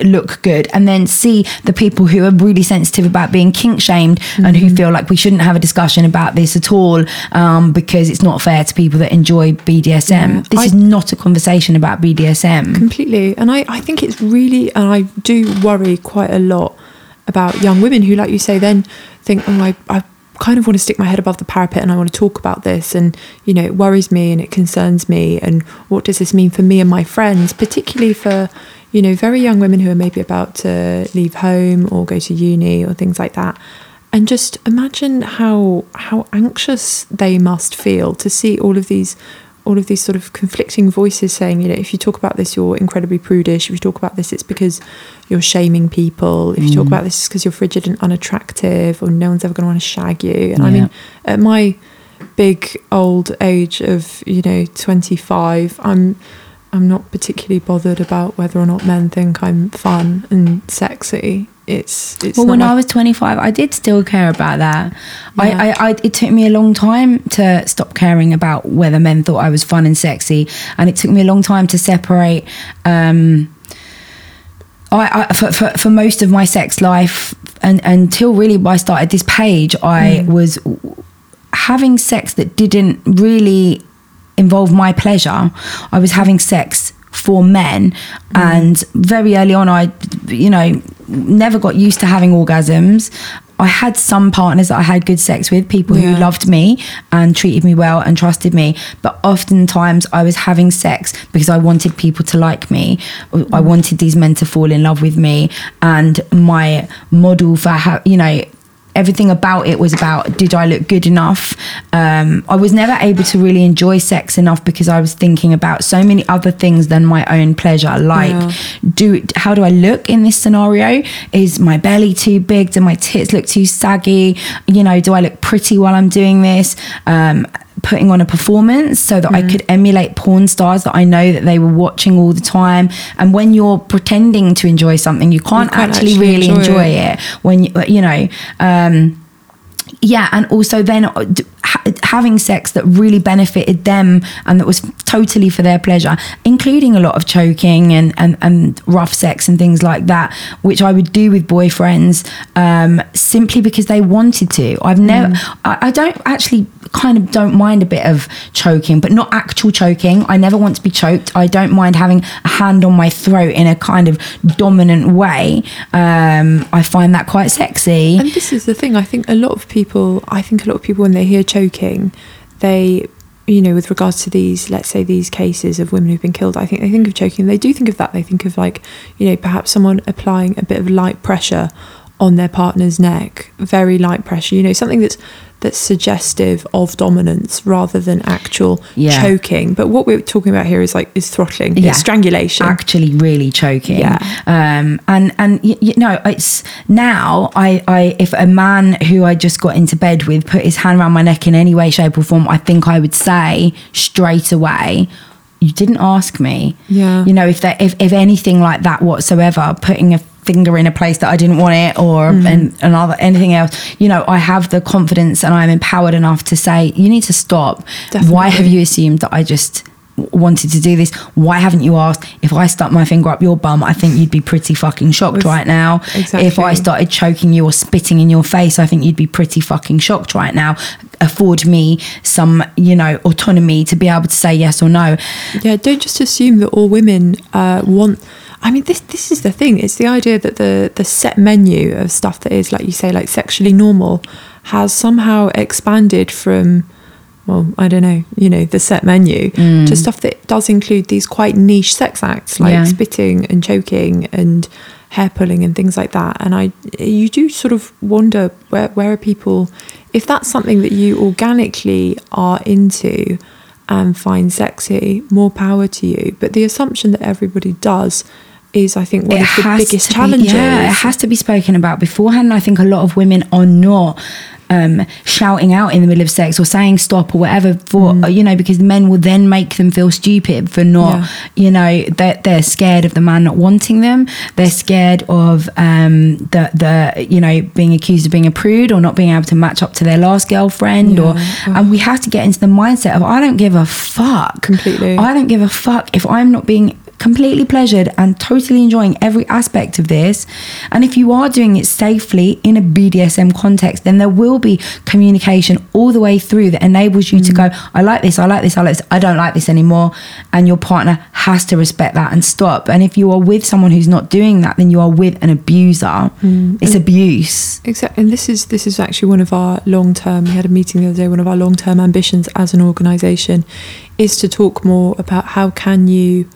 look good and then see the people who are really sensitive about being kink shamed and Mm-hmm. who feel like we shouldn't have a discussion about this at all um, because it's not fair to people that enjoy BDSM. Yeah, this I- is not a conversation about BDSM. Completely. And I, I think it's really, and I do worry quite a lot about young women who, like you say, then think, oh, I, I kind of want to stick my head above the parapet and I want to talk about this. And, you know, it worries me and it concerns me. And what does this mean for me and my friends, particularly for, you know, very young women who are maybe about to leave home or go to uni or things like that. And just imagine how how anxious they must feel to see all of these all of these sort of conflicting voices saying, you know, if you talk about this, you're incredibly prudish. If you talk about this, it's because you're shaming people. If you talk mm. about this, it's because you're frigid and unattractive, or no one's ever going to want to shag you. And I mean, at my big old age of you know 25, I'm I'm not particularly bothered about whether or not men think I'm fun and sexy. It's it's well, when my- I was 25, I did still care about that. Yeah. I, I, I, it took me a long time to stop caring about whether men thought I was fun and sexy, and it took me a long time to separate. Um, I, I for, for, for most of my sex life and until really I started this page, I was having sex that didn't really involve my pleasure. I was having sex for men and very early on I you know never got used to having orgasms. I had some partners that I had good sex with, people Yeah. who loved me and treated me well and trusted me. But oftentimes I was having sex because I wanted people to like me. I wanted these men to fall in love with me. And my model for how, you know, everything about it was about did I look good enough? Um, I was never able to really enjoy sex enough because I was thinking about so many other things than my own pleasure. Like, Yeah. do how do I look in this scenario? Is my belly too big? Do my tits look too saggy? You know, do I look pretty while I'm doing this? Um, putting on a performance so that I could emulate porn stars that I know that they were watching all the time. And when you're pretending to enjoy something, you can't, can't actually, actually really enjoy enjoy, it. it. When you, you know, um, yeah and also then uh, ha- having sex that really benefited them and that was totally for their pleasure including a lot of choking and and, and rough sex and things like that which i would do with boyfriends um, simply because they wanted to i've never I, I don't actually kind of don't mind a bit of choking but not actual choking i never want to be choked i don't mind having a hand on my throat in a kind of dominant way um, i find that quite sexy And this is the thing. I think a lot of people. I think a lot of people when they hear choking, they, you know, with regards to these, let's say these cases of women who've been killed, I think they think of choking. They do think of that. They think of like, you know, perhaps someone applying a bit of light pressure on their partner's neck, very light pressure. You know, something that's that's suggestive of dominance rather than actual Yeah. choking. But what we're talking about here is like is throttling, Yeah. strangulation. actually really choking Yeah. um and and y- you know it's now i i if a man who i just got into bed with put his hand around my neck in any way shape or form i think i would say straight away you didn't ask me Yeah. you know if that if, if anything like that whatsoever putting a finger in a place that I didn't want it or and another anything else. You know I have the confidence and I'm empowered enough to say you need to stop. Why have you assumed that I just wanted to do this? Why haven't you asked? If I stuck my finger up your bum I think you'd be pretty fucking shocked right now. If I started choking you or spitting in your face I think you'd be pretty fucking shocked right now. Afford me some you know autonomy to be able to say yes or no. Yeah, don't just assume that all women uh, want. I mean, this this is the thing. It's the idea that the the set menu of stuff that is, like you say, like sexually normal, has somehow expanded from, well, I don't know, you know, the set menu mm. to stuff that does include these quite niche sex acts like Yeah. spitting and choking and hair pulling and things like that. And I, you do sort of wonder where where are people, if that's something that you organically are into and find sexy, more power to you. But the assumption that everybody does is, I think, one of the biggest to be- challenges. yeah, it has to be spoken about beforehand. And I think a lot of women are not um, shouting out in the middle of sex or saying stop or whatever for you know because men will then make them feel stupid for not Mm. Yeah. you know they're, they're scared of the man not wanting them they're scared of um, the the you know being accused of being a prude or not being able to match up to their last girlfriend or Yeah. and we have to get into the mindset of I don't give a fuck Completely. I don't give a fuck if I'm not being completely pleasured and totally enjoying every aspect of this. And if you are doing it safely in a BDSM context, then there will be communication all the way through that enables you to mm. go, I like this, I like this, I like this, I don't like this anymore. And your partner has to respect that and stop. And if you are with someone who's not doing that, then you are with an abuser. Mm. It's abuse. Exactly, and this is this is actually one of our long term. We had a meeting the other day. One of our long term ambitions as an organisation is to talk more about how can you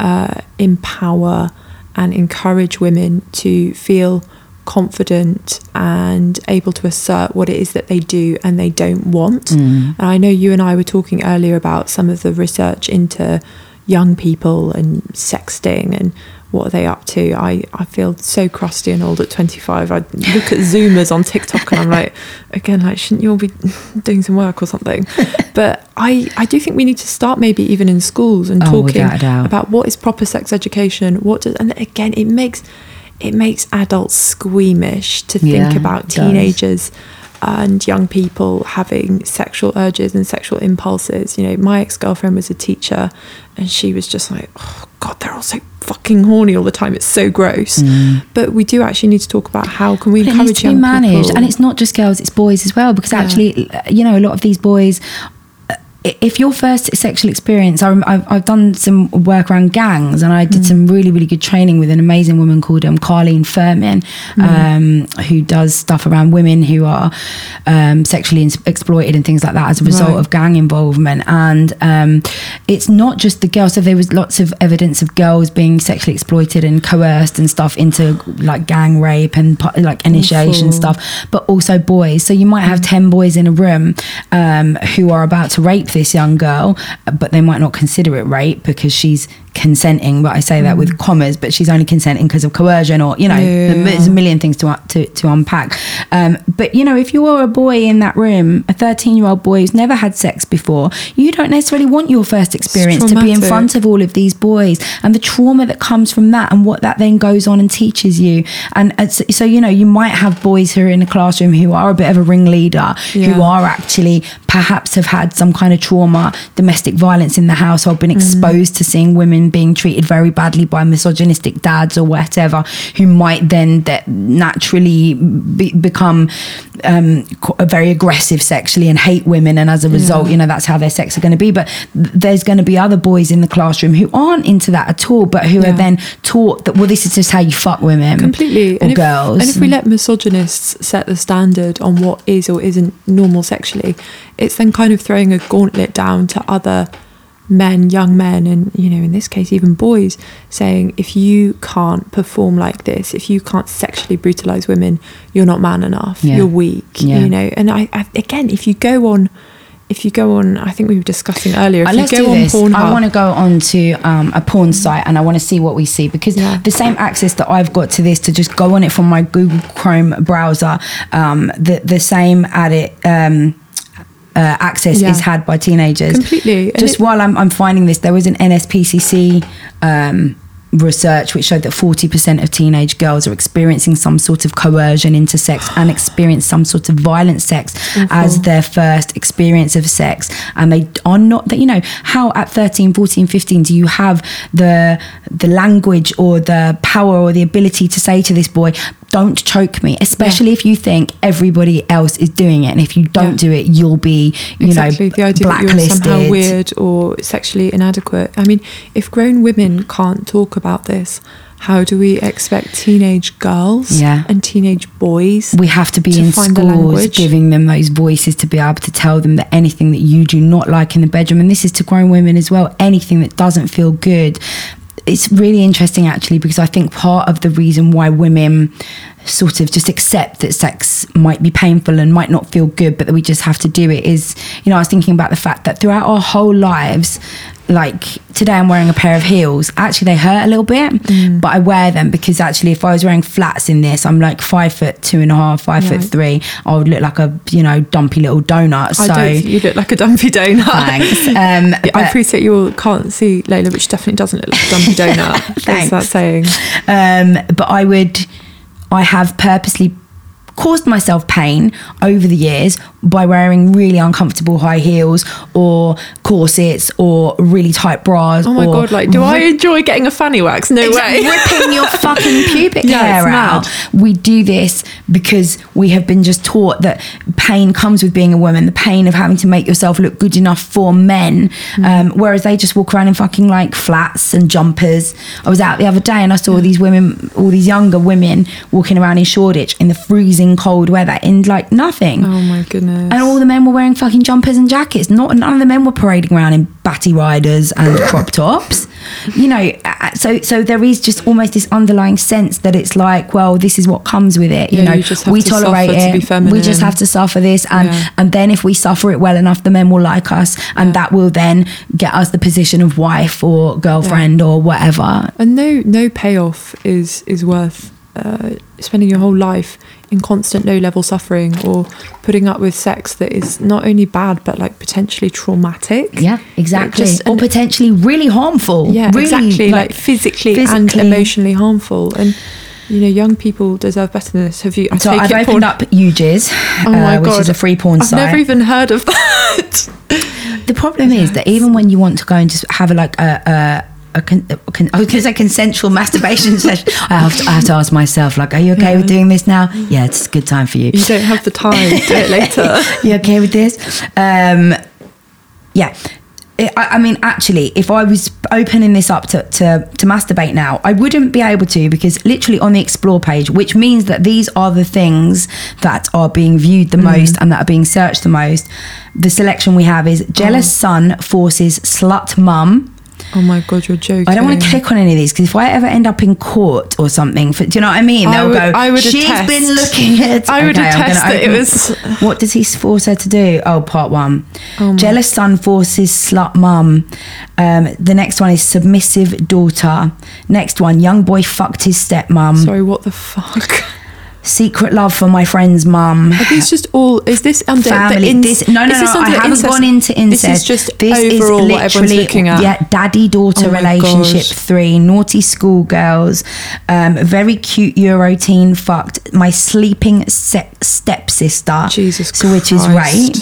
uh, empower and encourage women to feel confident and able to assert what it is that they do and they don't want. And I know you and I were talking earlier about some of the research into young people and sexting and what are they up to. I, I feel so crusty and old at 25. I look at Zoomers on TikTok and I'm like, again, like, shouldn't you all be doing some work or something? But I, I do think we need to start maybe even in schools and Oh, talking without a doubt. about what is proper sex education. What does, and again, it makes, it makes adults squeamish to think Yeah, about teenagers and young people having sexual urges and sexual impulses. You know, my ex girlfriend was a teacher and she was just like, oh God, they're all so fucking horny all the time. It's so gross. But we do actually need to talk about how can we Mm. But it encourage needs to be managed, people. and it's not just girls; it's boys as well. Because Yeah. actually, you know, a lot of these boys. If your first sexual experience, I, I've, I've done some work around gangs, and I did Mm. some really, really good training with an amazing woman called um, Carlene Furman, Mm. um, who does stuff around women who are um, sexually ins- exploited and things like that as a result Right. of gang involvement. And um, it's not just the girls. So there was lots of evidence of girls being sexually exploited and coerced and stuff into like gang rape and like initiation Awful. stuff, but also boys. So you might have 10 boys in a room um, who are about to rape this young girl, but they might not consider it rape because she's consenting. But I say that with commas, but she's only consenting because of coercion or, you know, Yeah. there's a million things to, to, to unpack. Um, but, you know, if you're a boy in that room, a 13 year old boy who's never had sex before, you don't necessarily want your first experience to be in front of all of these boys and the trauma that comes from that and what that then goes on and teaches you. And, and so, so, you know, you might have boys who are in a classroom who are a bit of a ringleader, who are actually perhaps have had some kind of trauma, domestic violence in the household, Mm. been exposed to seeing women being treated very badly by misogynistic dads or whatever, who might then that naturally be, become um, very aggressive sexually and hate women. And as a result, Yeah. you know, that's how their sex are going to be. But there's going to be other boys in the classroom who aren't into that at all, but who Yeah. are then taught that, well, this is just how you fuck women. completely Or and if, girls. and if we let misogynists set the standard on what is or isn't normal sexually it's then kind of throwing a gauntlet down to other men young men and you know in this case even boys saying if you can't perform like this if you can't sexually brutalize women you're not man enough Yeah. you're weak Yeah. you know and I, I again if you go on if you go on i think we were discussing earlier if Uh, let's go do on this. Pornhub, I want to go on to um, a porn site and I want to see what we see because Yeah. the same access that I've got to this to just go on it from my Google Chrome browser, um, the the same at it. Um, uh, access Yeah. is had by teenagers Completely. And Just it- while I'm, I'm finding this, there was an NSPCC um, research which showed that 40% of teenage girls are experiencing some sort of coercion into sex and experience some sort of violent sex as their first experience of sex and they are not that you know how at 13 14 15 do you have the the language or the power or the ability to say to this boy don't choke me especially if you think everybody else is doing it and if you don't Yeah. do it you'll be you exactly know the idea that you're blacklisted somehow weird or sexually inadequate. I mean, if grown women can't talk about this, how do we expect teenage girls Yeah. and teenage boys? we have to be to in schools giving them those voices to be able to tell them that anything that you do not like in the bedroom and this is to grown women as well anything that doesn't feel good it's really interesting actually because i think part of the reason why women sort of just accept that sex might be painful and might not feel good but that we just have to do it is you know i was thinking about the fact that throughout our whole lives like today i'm wearing a pair of heels actually they hurt a little bit Mm. but i wear them because actually if i was wearing flats in this i'm like five foot two and a half five foot three i would look like a you know dumpy little donut I so you look like a dumpy donut. thanks um Yeah, I appreciate you all can't see Layla, which definitely doesn't look like a dumpy donut. Thanks. Thanks. that saying. um, but I would, I have purposely caused myself pain over the years by wearing really uncomfortable high heels or corsets or really tight bras. Oh my god! Like, do I enjoy getting a fanny wax? No way. ripping your fucking pubic Yeah, hair out. mad. We do this because we have been just taught that pain comes with being a woman, the pain of having to make yourself look good enough for men. Mm. Um, whereas they just walk around in fucking like flats and jumpers. I was out the other day and I saw these women, all these younger women walking around in Shoreditch in the freezing cold weather in like nothing. Oh my goodness. And all the men were wearing fucking jumpers and jackets. Not none of the men were parading around in batty riders and crop tops. You know, uh, so so there is just almost this underlying sense that it's like, well, this is what comes with it. You Yeah, know, you just have we to tolerate suffer to it. be we just have to suffer this, and Yeah. and then if we suffer it well enough, the men will like us, and that will then get us the position of wife or girlfriend or whatever. and no no payoff is is worth uh, spending your whole life in constant low level suffering or putting up with sex that is not only bad but like potentially traumatic. Yeah, exactly. just- or potentially really harmful. yeah really, exactly. Like, physically, and emotionally harmful. And you know young people deserve better than this. Have you I So I've opened porn- up UJIS, Oh my uh, which is a free porn site I've never even heard of that. The problem is that even when you want to go and just have a like a, a a, con, a con, I was going to say consensual masturbation session. I have, to, I have to ask myself, like, are you okay with doing this now? Yeah, it's a good time for you. You don't have the time. Do it later. you okay with this? Um, yeah. I, I mean, actually, if I was opening this up to, to, to masturbate now, I wouldn't be able to because literally on the explore page, which means that these are the things that are being viewed the most and that are being searched the most. The selection we have is jealous son forces slut mum. Oh my god, you're joking. I don't want to click on any of these because if I ever end up in court or something, for, do you know what I mean? I They'll would- go. I would She's attest. been looking at. I would Okay, attest that it was- What does he force her to do? Oh, part one. Oh Jealous son forces slut mum. Um, the next one is submissive daughter. Next one, young boy fucked his stepmom. Sorry, what the fuck? Secret love for my friend's mum. Are these just all? Is this under Family. the ins- this, no, no, is no. this I haven't incest? gone into incest. This is just this overall is what everyone's literally, looking at. Yeah, daddy daughter Oh relationship gosh. three, naughty schoolgirls, um, very cute Euro teen fucked my sleeping se- stepsister. Jesus so which is rape.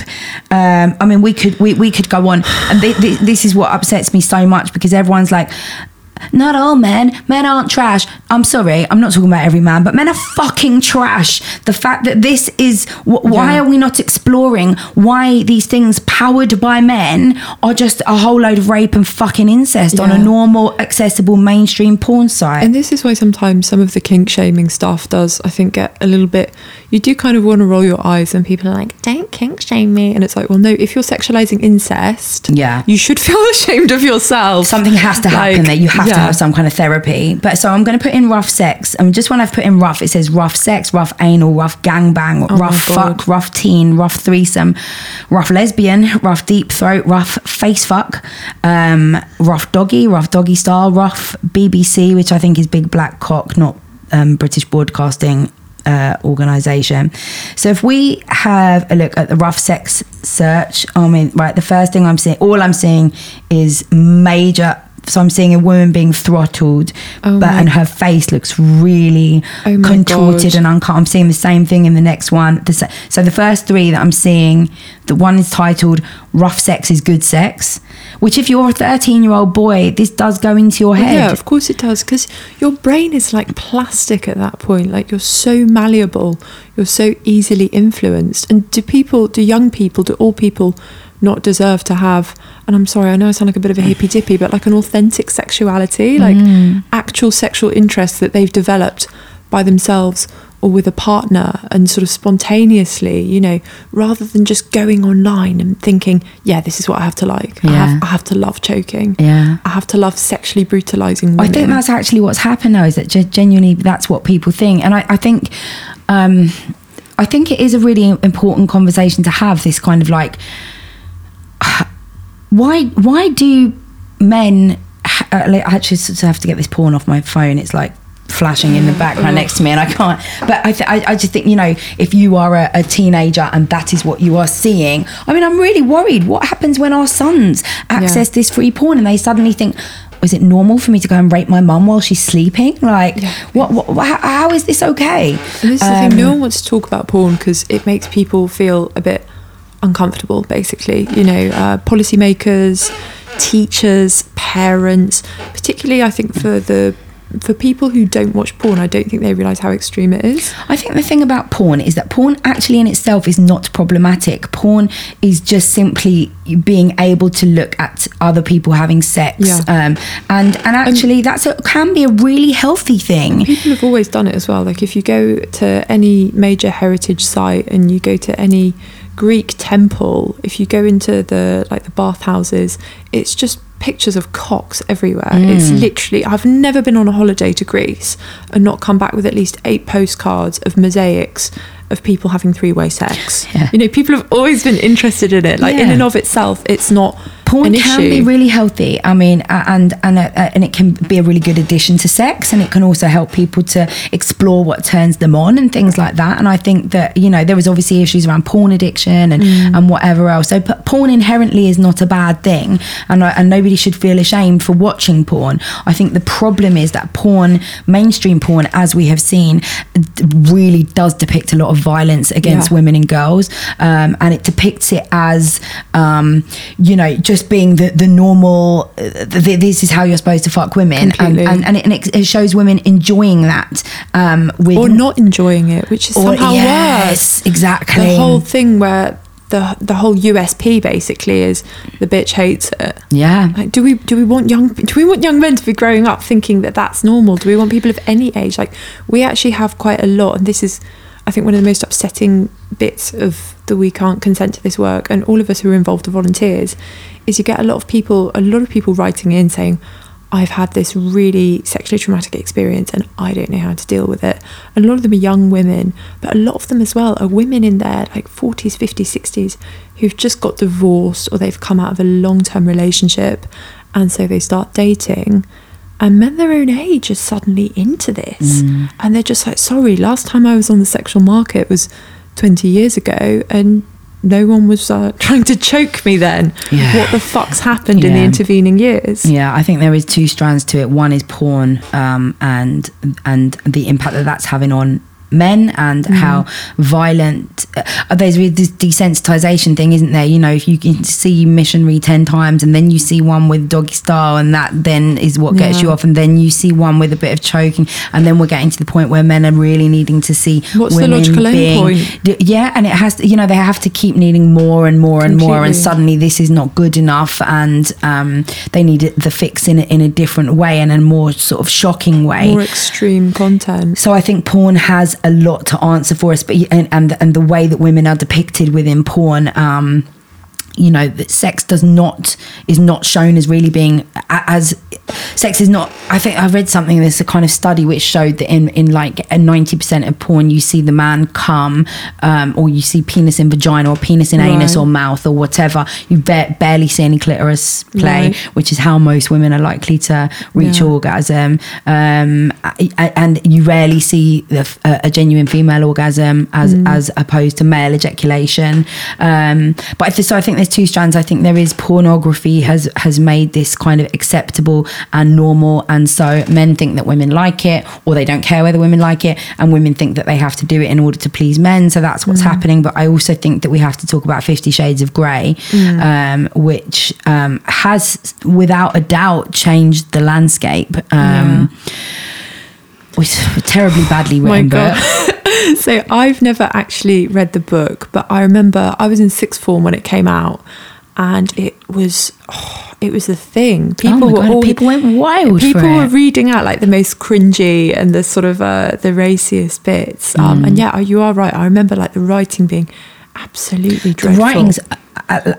Um, I mean, we could we, we could go on, and thi- thi- this is what upsets me so much because everyone's like. Not all men. Men aren't trash. I'm sorry. I'm not talking about every man, but men are fucking trash. The fact that this is wh- why Yeah. are we not exploring why these things powered by men are just a whole load of rape and fucking incest on a normal, accessible mainstream porn site? And this is why sometimes some of the kink shaming stuff does, I think, get a little bit. You do kind of want to roll your eyes, and people are like, "Don't kink shame me," and it's like, well, no. If you're sexualizing incest, Yeah. you should feel ashamed of yourself. Something has to happen Like, there. You have to have some kind of therapy. But so I'm going to put in rough sex. And just when I've put in rough, it says rough sex, rough anal, rough gangbang, Oh rough fuck, rough teen, rough threesome, rough lesbian, rough deep throat, rough face fuck, um, rough doggy, rough doggy style, rough BBC, which I think is big black cock, not um, British Broadcasting uh, organization. So if we have a look at the rough sex search, I mean, right, the first thing I'm seeing, all I'm seeing is major. So I'm seeing a woman being throttled, Oh but and her face looks really Oh contorted God. and uncut. I'm seeing the same thing in the next one. The se- so the first three that I'm seeing, the one is titled "Rough Sex is Good Sex," which if you're a 13 year old boy, this does go into your head. Yeah, of course it does, because your brain is like plastic at that point. Like you're so malleable, you're so easily influenced. And do people, do young people, do all people not deserve to have? And I'm sorry, I know I sound like a bit of a hippy dippy, but like an authentic sexuality, like Mm. actual sexual interests that they've developed by themselves or with a partner and sort of spontaneously, you know, rather than just going online and thinking, yeah, this is what I have to like. I, Yeah. have, I have to love choking. Yeah. I have to love sexually brutalizing women. I think that's actually what's happened though, is that genuinely that's what people think. And I, I think, um, I think it is a really important conversation to have this kind of like, why, why do men, ha- uh, I actually sort of have to get this porn off my phone. It's like flashing in the background next to me and I can't, but I, th- I, I just think, you know, if you are a, a teenager and that is what you are seeing, I mean, I'm really worried. What happens when our sons access this free porn and they suddenly think, is it normal for me to go and rape my mum while she's sleeping? Like, Yeah. what, what, how, how is this okay? And this is the Um, thing, no one wants to talk about porn because it makes people feel a bit uncomfortable, basically. You know, uh, policymakers, teachers, parents, particularly I think for the for people who don't watch porn, I don't think they realise how extreme it is. I think the thing about porn is that porn actually in itself is not problematic. Porn is just simply being able to look at other people having sex, Yeah. um, and and actually that's a, can be a really healthy thing. People have always done it as well. Like if you go to any major heritage site and you go to any Greek temple, if you go into the like the bathhouses, it's just pictures of cocks everywhere. It's Mm. literally I've never been on a holiday to Greece and not come back with at least eight postcards of mosaics of people having three-way sex. Yeah. You know, people have always been interested in it. Like in and of itself, it's not Porn an can issue. be really healthy. I mean, and and uh, and it can be a really good addition to sex, and it can also help people to explore what turns them on and things like that. And I think that you know there was obviously issues around porn addiction and Mm. and whatever else. So porn inherently is not a bad thing, and I, and nobody should feel ashamed for watching porn. I think the problem is that porn, mainstream porn, as we have seen, really does depict a lot of violence against Yeah. women and girls, um, and it depicts it as, um, you know, just just being the the normal. Uh, the, this is how you're supposed to fuck women, and and, and, it, and it, it shows women enjoying that um, with or not enjoying it, which is or- somehow worse. yes, exactly. The whole thing where the the whole USP basically is the bitch hates it. yeah, Like, do we do we want young do we want young men to be growing up thinking that that's normal? Do we want people of any age? Like we actually have quite a lot, and this is, I think, one of the most upsetting bits of the we can't consent to this work, and all of us who are involved as volunteers, is you get a lot of people, a lot of people writing in saying. I've had this really sexually traumatic experience and I don't know how to deal with it. A lot of them are young women, but a lot of them as well are women in their like 40s, 50s, 60s who've just got divorced or they've come out of a long term relationship and so they start dating. And men their own age are suddenly into this. And they're just like, sorry, last time I was on the sexual market was 20 years ago and no one was uh, trying to choke me then. Yeah. What the fuck's happened in the intervening years? Yeah, I think there is two strands to it. One is porn um, and and the impact that that's having on men and Mm-hmm. how violent uh, there's this desensitization thing isn't there you know if you can see missionary 10 times and then you see one with doggy style and that then is what gets Yeah. you off and then you see one with a bit of choking and then we're getting to the point where men are really needing to see What's the logical being yeah and it has to, you know they have to keep needing more and more and more and suddenly this is not good enough and um, they need the fix in in a different way and a more sort of shocking way More extreme content. so I think porn has a lot to answer for us, but and and, and the way that women are depicted within porn. Um, you know that sex does not is not shown as really being as sex is not i think i read something there's a kind of study which showed that in in like a 90% of porn you see the man come um, or you see penis in vagina or penis in anus or mouth or whatever you ba- barely see any clitoris play Right. which is how most women are likely to reach Yeah. orgasm um, and you rarely see a, a genuine female orgasm as Mm. as opposed to male ejaculation um, but I so I think there's two strands. I think there is pornography has has made this kind of acceptable and normal. And so men think that women like it or they don't care whether women like it. And women think that they have to do it in order to please men. So that's Mm. what's happening. But I also think that we have to talk about 50 shades of grey Mm. um, which um, has without a doubt changed the landscape. Um, which was terribly badly written book. so I've never actually read the book, but I remember I was in sixth form when it came out, and it was oh, it was the thing. People oh were God, all people went wild people were reading out like the most cringy and the sort of uh, the raciest bits. Um, Mm. And yeah, you are right. I remember like the writing being absolutely dreadful. the writing's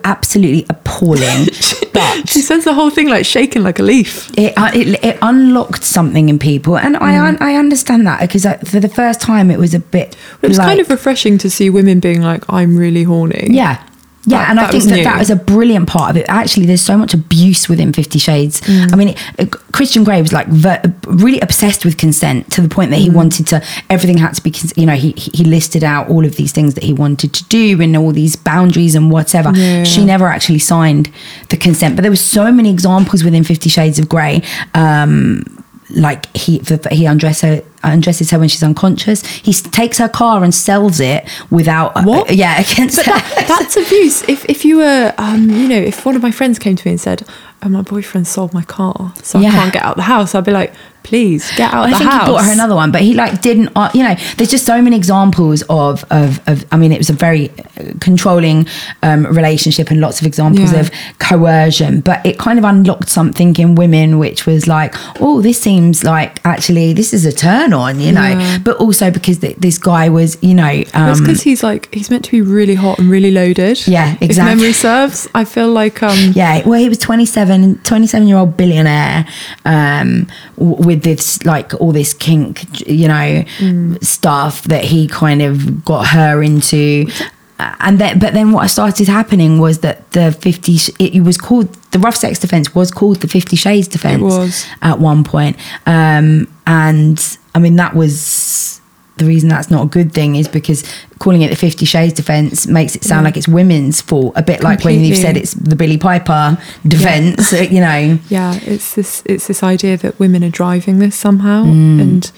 absolutely appalling but She says the whole thing like shaking like a leaf. it, uh, it it unlocked something in people and I Mm. un- I understand that because I, for the first time it was a bit It was like, kind of refreshing to see women being like, "I'm really horny." Yeah. Yeah, That- and I think that new. that was a brilliant part of it. Actually, there's so much abuse within Fifty Shades. Mm. I mean, it, Christian Grey was like ver- really obsessed with consent to the point that he Mm. wanted to everything had to be. cons- You know, he he listed out all of these things that he wanted to do and all these boundaries and whatever. Yeah. She never actually signed the consent, but there were so many examples within Fifty Shades of Grey. Um, like he he undresses her undresses her when she's unconscious. He takes her car and sells it without What? yeah against But that, that's abuse. If if you were, um, you know, if one of my friends came to me and said, "Oh, my boyfriend sold my car, so Yeah. I can't get out of the house," I'd be like, "Please get out I of the think house." he bought her another one, but he like didn't. Uh, you know, there's just so many examples of of, of I mean, it was a very uh, controlling um, relationship and lots of examples Yeah. of coercion. But it kind of unlocked something in women, which was like, oh, this seems like actually this is a turn on, you know. Yeah. But also because th- this guy was, you know, um, because he's like he's meant to be really hot and really loaded. Yeah, exactly. If memory serves, I feel like um, Yeah, well, he was 27, 27 year old billionaire um, w- with this, like, all this kink, you know, stuff that he kind of got her into. And then, but then what started happening was that the 50, it, was called, the rough sex defense was called the 50 Shades defense was. at one point. Um, and I mean, that was the reason that's not a good thing is because calling it the 50 Shades defense makes it sound Yeah. like it's women's fault, a bit like when you've said it's the Billie Piper defense, you know. yeah, it's this it's this idea that women are driving this somehow, Mm. and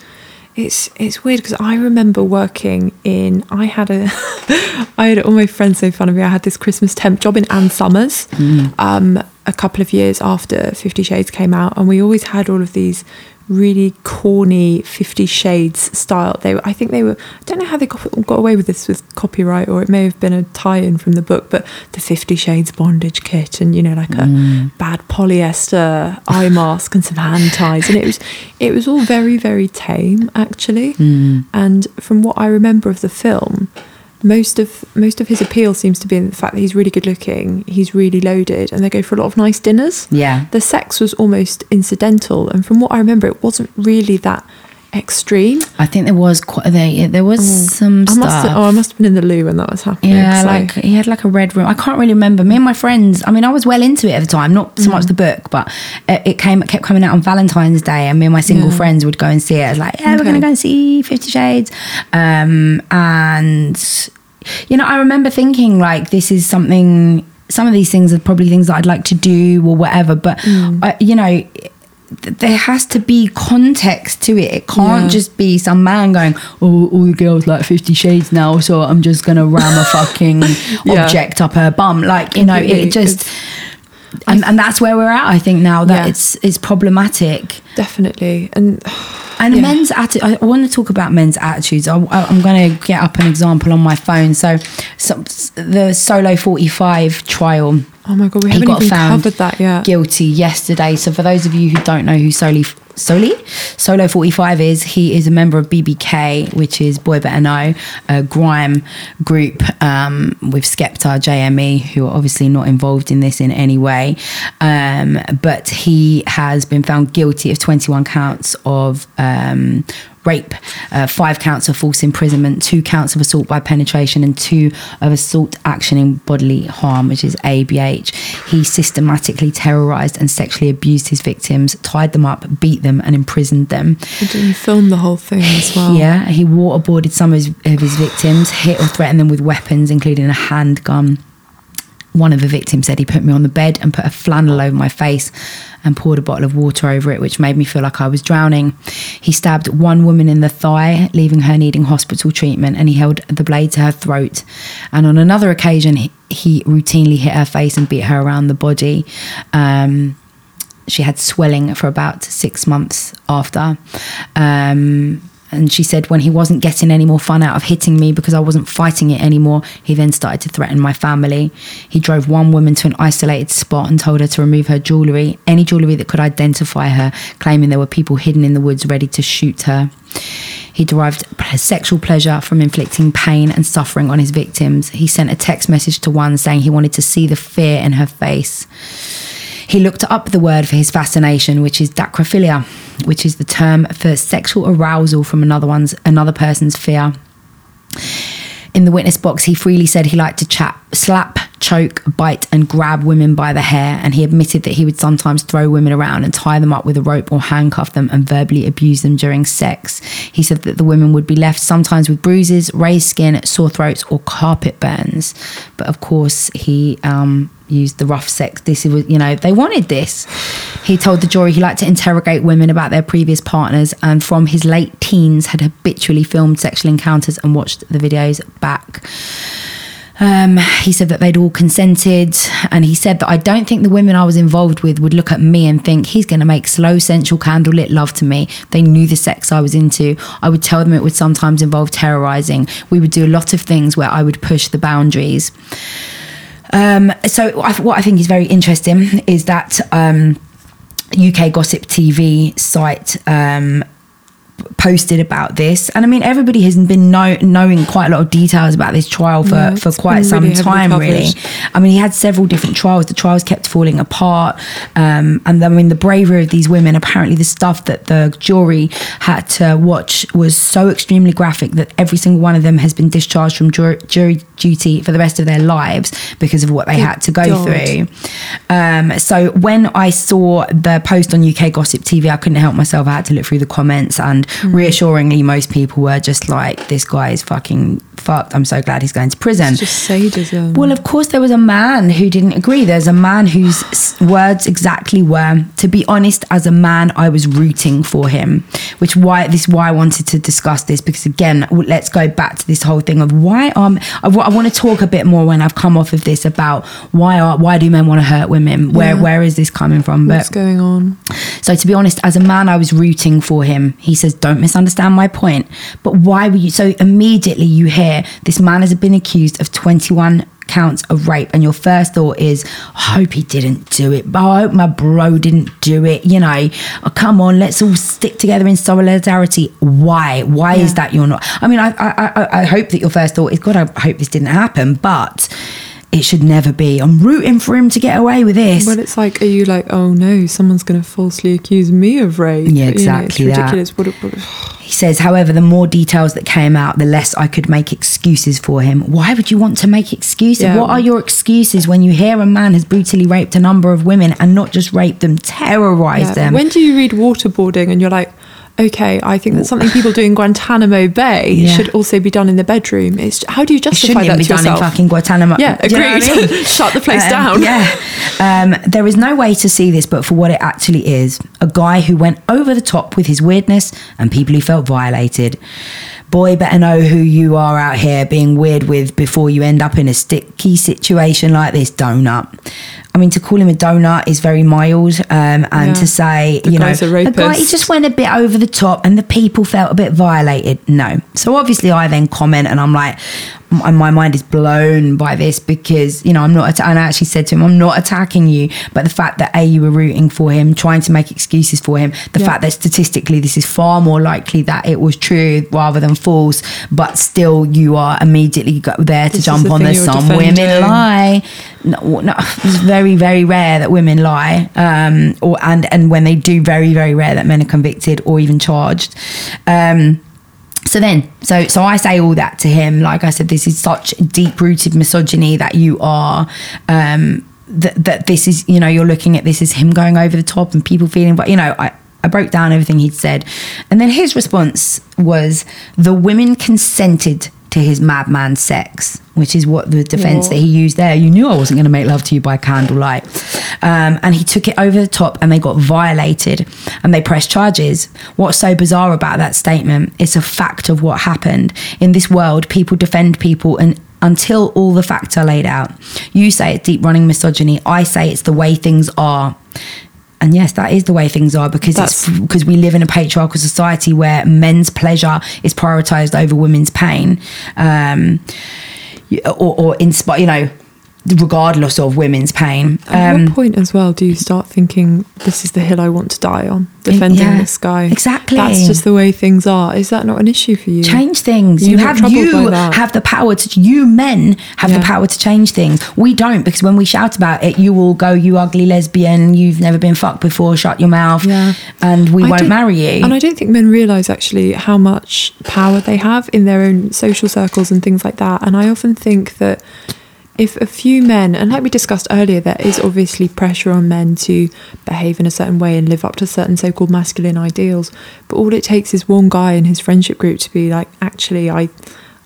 it's it's weird because I remember working in I had a I had all my friends so fun of me. I had this Christmas temp job in Ann Summers, Mm. um, a couple of years after Fifty Shades came out, and we always had all of these really corny Fifty Shades style. They, were, I think they were. I don't know how they got, got away with this with copyright, or it may have been a tie-in from the book. But the Fifty Shades bondage kit, and you know, like a Mm. bad polyester eye mask and some hand ties, and it was, it was all very, very tame actually. Mm. And from what I remember of the film, most of most of his appeal seems to be in the fact that he's really good looking, he's really loaded, and they go for a lot of nice dinners. Yeah. The sex was almost incidental, and from what I remember, it wasn't really that extreme. I think there was quite there. There was some I stuff. must have, oh, I must have been in the loo when that was happening. Yeah, so- like he had like a red room. I can't really remember. Me and my friends. I mean, I was well into it at the time. Not so Mm. much the book, but it, came. It kept coming out on Valentine's Day, and me and my single Yeah. friends would go and see it. I was like, yeah, we're gonna go and see Fifty Shades, um, and you know, I remember thinking like, this is something. Some of these things are probably things that I'd like to do or whatever, but Mm. uh, you know. Th- There has to be context to it. It can't Yeah. just be some man going, "Oh, all the girls like Fifty Shades now, so I'm just gonna ram a fucking Yeah. object up her bum." Like you know, it just and, and that's where we're at. I think now that Yeah. it's it's problematic. definitely, and And Yeah. men's attitude. I want to talk about men's attitudes. I, am going to get up an example on my phone. So, so the Solo 45 trial oh my god, we He haven't even found covered that yet. guilty yesterday. So for those of you who don't know who Soli Soli Solo 45 is, he is a member of BBK, which is Boy Better Know, a grime group um, with Skepta, JME, who are obviously not involved in this in any way. Um, but he has been found guilty of 21 counts of um, rape, uh, five counts of false imprisonment, two counts of assault by penetration, and two of assault actioning bodily harm, which is ABH. He systematically terrorized and sexually abused his victims, tied them up, beat them, and imprisoned them. He filmed the whole thing as well? Yeah, he waterboarded some of his, of his victims, hit or threatened them with weapons, including a handgun. One of the victims said he put me on the bed and put a flannel over my face and poured a bottle of water over it, which made me feel like I was drowning. He stabbed one woman in the thigh, leaving her needing hospital treatment, and he held the blade to her throat. And on another occasion, he, he routinely hit her face and beat her around the body. Um, she had swelling for about six months after. Um, and she said when he wasn't getting any more fun out of hitting me because I wasn't fighting it anymore, he then started to threaten my family. He drove one woman to an isolated spot and told her to remove her jewellery, any jewellery that could identify her, claiming there were people hidden in the woods ready to shoot her. He derived sexual pleasure from inflicting pain and suffering on his victims. He sent a text message to one saying he wanted to see the fear in her face. He looked up the word for his fascination, which is dacrophilia, which is the term for sexual arousal from another one's another person's fear. In the witness box, he freely said he liked to chat, slap, choke, bite, and grab women by the hair. And he admitted that he would sometimes throw women around and tie them up with a rope or handcuff them and verbally abuse them during sex. He said that the women would be left sometimes with bruises, raised skin, sore throats, or carpet burns. But of course, he um, used the rough sex. This was, you know, they wanted this. He told the jury he liked to interrogate women about their previous partners and from his late teens had habitually filmed sexual encounters and watched the videos back. Um, he said that they'd all consented, and he said that I don't think the women I was involved with would look at me and think he's going to make slow, sensual, candlelit love to me. They knew the sex I was into. I would tell them it would sometimes involve terrorizing. We would do a lot of things where I would push the boundaries. Um, so I, what I think is very interesting is that um, UK Gossip TV site um, posted about this, and I mean everybody has been know, knowing quite a lot of details about this trial for, Yeah, for quite some really time. Really. I mean he had several different trials. The trials kept falling apart, um, and I mean the bravery of these women. Apparently, the stuff that the jury had to watch was so extremely graphic that every single one of them has been discharged from jury, jury duty for the rest of their lives because of what they had to go God. through. Um, so when I saw the post on UK Gossip TV, I couldn't help myself. I had to look through the comments, and And reassuringly, most people were just like, this guy is fucking fucked. I'm so glad he's going to prison. It's just sadism. Well, of course, there was a man who didn't agree. There's a man whose words exactly were, "To be honest, as a man, I was rooting for him." Which why this is why I wanted to discuss this because again, let's go back to this whole thing of why um I, want to talk a bit more when I've come off of this about why are why do men want to hurt women? Where Yeah. where is this coming from? What's going on? So to be honest, as a man, I was rooting for him. He says, "Don't misunderstand my point." But why were you? So immediately you hear this man has been accused of twenty-one counts of rape, and your first thought is, "I hope he didn't do it." But I hope my bro didn't do it. You know, oh, come on, let's all stick together in solidarity. Why? Why is that you're not? I mean, I, I I I hope that your first thought is, "God, I hope this didn't happen," but. It should never be. I'm rooting for him to get away with this. Well, it's like, are you like, oh no, someone's going to falsely accuse me of rape? Yeah, You know, exactly it's that. ridiculous. What, what, He says, however, the more details that came out, the less I could make excuses for him. Why would you want to make excuses? Yeah. What are your excuses when you hear a man has brutally raped a number of women and not just raped them, terrorized Yeah. them? When do you read waterboarding and you're like, okay, I think that something people do in Guantanamo Bay Yeah. should also be done in the bedroom. It's how do you it justify shouldn't that be to done yourself? in fucking Guantanamo. Yeah, Do you know I agreed. mean? Shut the place Um, down. Yeah. Um, there is no way to see this, but for what it actually is a guy who went over the top with his weirdness and people who felt violated. Boy, better know who you are out here being weird with before you end up in a sticky situation like this donut. I mean, to call him a donut is very mild, um, and Yeah. to say, The you know, a the guy, he just went a bit over the top, and the people felt a bit violated. No, so obviously I then comment, and I'm like, and my mind is blown by this because you know I'm not. And I actually said to him, I'm not attacking you, but the fact that a you were rooting for him, trying to make excuses for him, the Yeah. fact that statistically this is far more likely that it was true rather than false, but still you are immediately there to This jump on the some women lie. No, no, it's very very very rare that women lie, um, or and and when they do, very very rare that men are convicted or even charged. Um, so then so so i say all that to him like i said this is such deep rooted misogyny that you are um that, that this is you know you're looking at this as him going over the top and people feeling but you know i I broke down everything he'd said. And then his response was the women consented to his madman sex, which is what the defense that he used there. You knew I wasn't going to make love to you by candlelight. Um, and he took it over the top and they got violated and they pressed charges. What's so bizarre about that statement? It's a fact of what happened. In this world, people defend people and until all the facts are laid out. You say it's deep running misogyny. I say it's the way things are. And yes, that is the way things are because it's because we live in a patriarchal society where men's pleasure is prioritized over women's pain, um, or, or inspire, you know, regardless of women's pain. At Um, what point as well do you start thinking this is the hill I want to die on? Defending yeah, this guy. exactly. That's just the way things are. Is that not an issue for you? change things. You're you have you have the power to. You men have the power to change things. We don't because when we shout about it, you will go, "You ugly lesbian! You've never been fucked before. Shut your mouth." Yeah. and we I won't marry you. And I don't think men realise actually how much power they have in their own social circles and things like that. And I often think that if a few men, and like we discussed earlier, there is obviously pressure on men to behave in a certain way and live up to certain so called masculine ideals. But all it takes is one guy in his friendship group to be like, actually, I.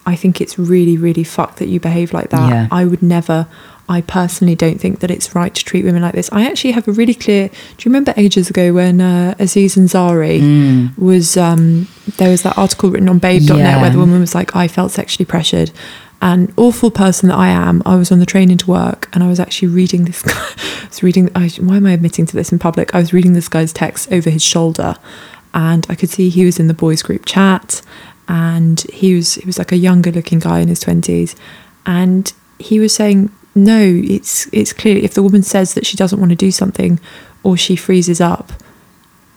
I think it's really, really fucked that you behave like that. Yeah. I would never, I personally don't think that it's right to treat women like this. I actually have a really clear. Do you remember ages ago when uh, Aziz Ansari Mm. was um, there was that article written on Babe.net Yeah. where the woman was like, I felt sexually pressured. And awful person that I am, I was on the train into work and I was actually reading this guy. I was reading. I, why am I admitting to this in public? I was reading this guy's text over his shoulder, and I could see he was in the boys' group chat, and he was he was like a younger looking guy in his twenties, and he was saying, no, it's it's clear if the woman says that she doesn't want to do something, or she freezes up,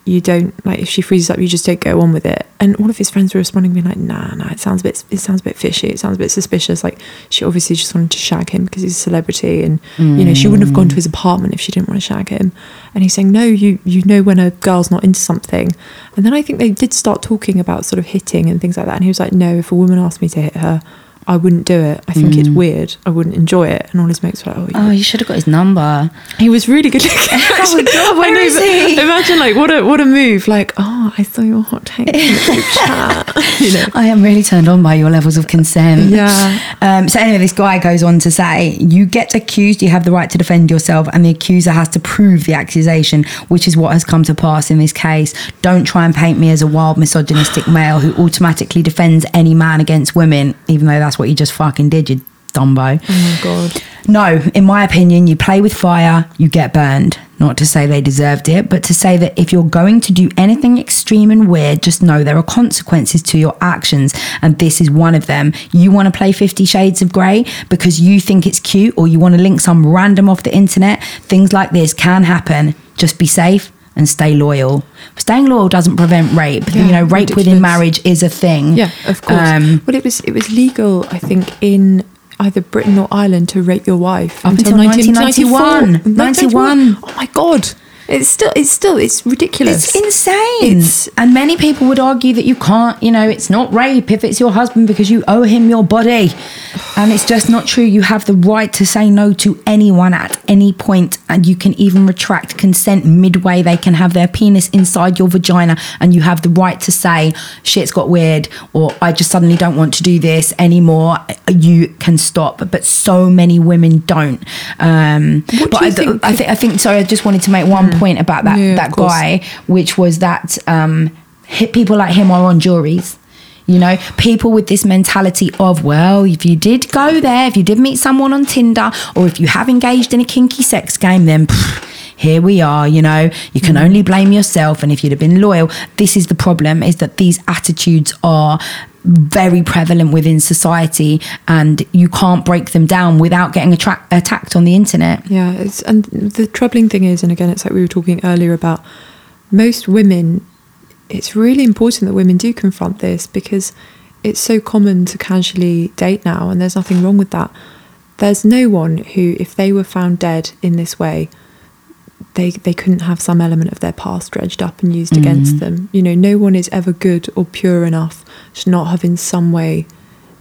you don't like if she freezes up you just don't go on with it. And all of his friends were responding being like nah nah it sounds a bit it sounds a bit fishy it sounds a bit suspicious. Like she obviously just wanted to shag him because he's a celebrity and you know she wouldn't have gone to mm. his apartment if she didn't want to shag him. And he's saying no you you know when a girl's not into something. And then i think they did start talking about sort of hitting and things like that and he was like no if a woman asked me to hit her I wouldn't do it. I think it's weird. I wouldn't enjoy it. And all his mates were like, oh, Oh, you should have got his number. he was really good looking. Oh my God, where I know, is he? Imagine like what a what a move. Like, oh, I saw your hot take in the group chat. You know. I am really turned on by your levels of consent. Yeah. Um, so anyway, this guy goes on to say, "You get accused, you have the right to defend yourself, and the accuser has to prove the accusation, which is what has come to pass in this case. Don't try and paint me as a wild, misogynistic male who automatically defends any man against women, even though that's what you just fucking did, you dumbo." Oh my god. No, in my opinion, you play with fire, you get burned. Not to say they deserved it, but to say that if you're going to do anything extreme and weird, just know there are consequences to your actions. And this is one of them. You want to play Fifty Shades of Grey because you think it's cute or you want to link some random off the internet. Things like this can happen. Just be safe and stay loyal. Staying loyal doesn't prevent rape. Yeah, you know, rape within marriage is a thing. Yeah, of course. Um, well, it was it was legal, I think, in either Britain or Ireland to rape your wife Up until 1991. 91. Oh my god! It's still it's still it's ridiculous. It's insane. It's- and many people would argue that you can't, you know, it's not rape if it's your husband because you owe him your body. And it's just not true. You have the right to say no to anyone at any point, and you can even retract consent midway. They can have their penis inside your vagina, and you have the right to say, shit's got weird, or I just suddenly don't want to do this anymore. You can stop. But so many women don't. Um, What but do you I, think- I think I think sorry. I just wanted to make one point about that Yeah, that guy, which was that um, hit people like him are on juries. You know, people with this mentality of, well, if you did go there, if you did meet someone on Tinder, or if you have engaged in a kinky sex game, then pff, here we are. You know, you can mm. only blame yourself. And if you'd have been loyal, this is the problem: is that these attitudes are very prevalent within society, and you can't break them down without getting attra- attacked on the internet. Yeah, it's and the troubling thing is, and again, it's like we were talking earlier about most women. It's really important that women do confront this because it's so common to casually date now, and there's nothing wrong with that. There's no one who, if they were found dead in this way, they they couldn't have some element of their past dredged up and used against mm-hmm. them. You know, no one is ever good or pure enough to not have in some way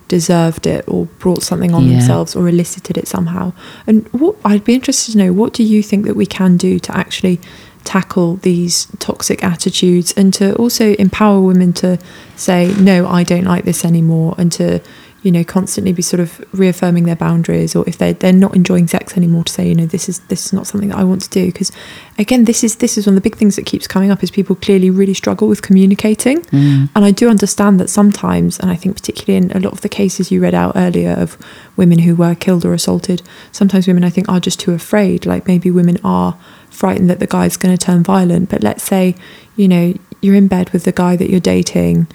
deserved it or brought something on Yeah. themselves or elicited it somehow. And what I'd be interested to know, what do you think that we can do to actually tackle these toxic attitudes and to also empower women to say, no, I don't like this anymore and to you know constantly be sort of reaffirming their boundaries or if they they're not enjoying sex anymore to say you know this is this is not something that I want to do. Because again this is this is one of the big things that keeps coming up is people clearly really struggle with communicating. Mm. And I do understand that sometimes and I think particularly in a lot of the cases you read out earlier of women who were killed or assaulted sometimes women I think are just too afraid. Like maybe women are frightened that the guy's going to turn violent but let's say you know you're in bed with the guy that you're dating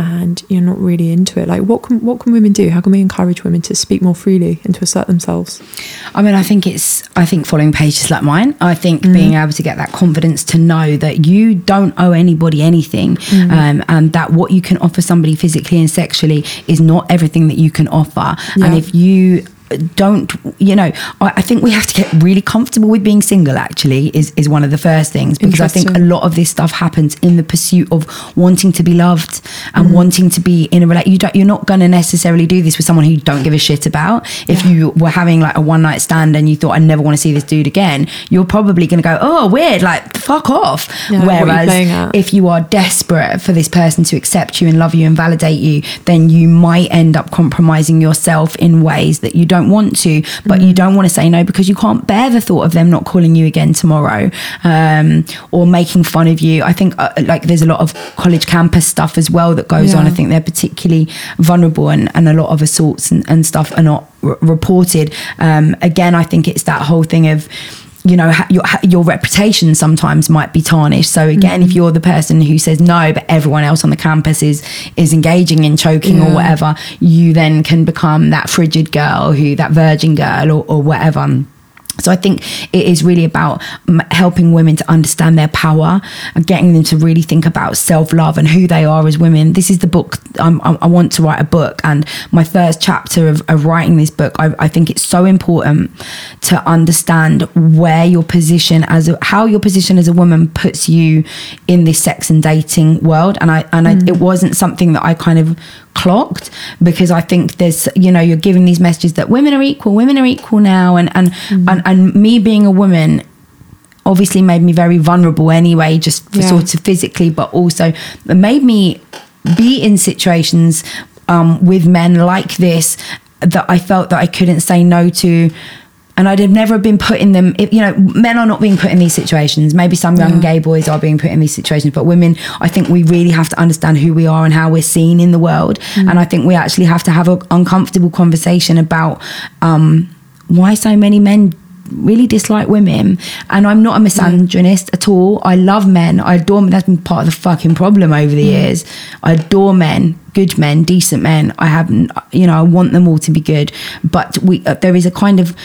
and you're not really into it. Like what can what can women do? How can we encourage women to speak more freely and to assert themselves? I mean, I think it's, I think following pages like mine, I think being able to get that confidence to know that you don't owe anybody anything um, and that what you can offer somebody physically and sexually is not everything that you can offer. And if you, don't you know I, I think we have to get really comfortable with being single actually is is one of the first things. Because i think a lot of this stuff happens in the pursuit of wanting to be loved and wanting to be in a relationship you don't you're not going to necessarily do this with someone who you don't give a shit about. If you were having like a one night stand and you thought i never want to see this dude again you're probably going to go oh weird like fuck off. Yeah, whereas if you are desperate for this person to accept you and love you and validate you, then you might end up compromising yourself in ways that you don't want to, but Mm. you don't want to say no because you can't bear the thought of them not calling you again tomorrow um, or making fun of you. I think uh, like there's a lot of college campus stuff as well that goes on. I think they're particularly vulnerable and, and a lot of assaults and, and stuff are not r- reported. Um, again, I think it's that whole thing of, you know your your reputation sometimes might be tarnished. So again Mm-hmm. if you're the person who says no but everyone else on the campus is is engaging in choking or whatever you then can become that frigid girl who that virgin girl or, or whatever so I think it is really about helping women to understand their power and getting them to really think about self love and who they are as women. This is the book I'm, I want to write a book, and my first chapter of, of writing this book, I, I think it's so important to understand where your position as a, how your position as a woman puts you in this sex and dating world. And I and I, mm. it wasn't something that I kind of clocked because I think there's you know you're giving these messages that women are equal, women are equal now, and and and, and me being a woman obviously made me very vulnerable anyway, just for Yeah. sort of physically, but also made me be in situations um, with men like this that I felt that I couldn't say no to. And I'd have never been put in them. If, you know, men are not being put in these situations. Maybe some young Yeah. gay boys are being put in these situations, but women, I think we really have to understand who we are and how we're seen in the world. And I think we actually have to have an uncomfortable conversation about um, why so many men really dislike women. And i'm not a misandrist at all. I love men. I adore men. That's been part of the fucking problem over the years. I adore men good men decent men. I haven't you know i want them all to be good. But we uh, there is a kind of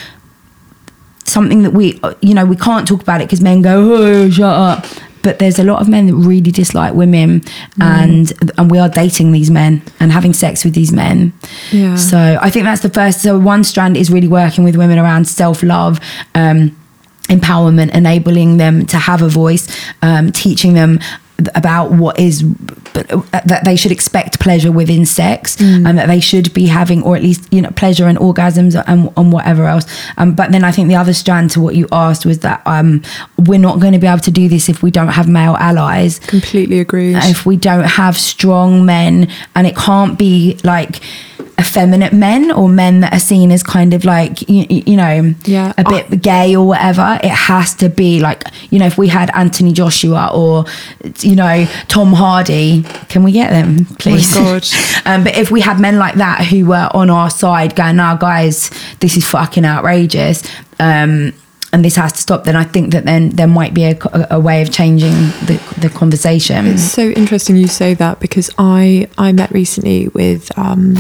something that we you know we can't talk about it because men go oh shut up. But there's a lot of men that really dislike women and and we are dating these men and having sex with these men. Yeah. so i think that's the first so one strand is really working with women around self-love um empowerment enabling them to have a voice um teaching them about what is that they should expect pleasure within sex and that they should be having or at least you know pleasure and orgasms and, and whatever else. Um, but then i think the other strand to what you asked was that um, we're not going to be able to do this if we don't have male allies. Completely agree if we don't have strong men and it can't be like effeminate men or men that are seen as kind of like you, you know Yeah. a bit gay or whatever it has to be like you know if we had anthony joshua or you know tom hardy can we get them please God. um, but if we had men like that who were on our side going nah guys this is fucking outrageous um and this has to stop then i think that then there might be a, a way of changing the, the conversation It's so interesting you say that because I I met recently with um,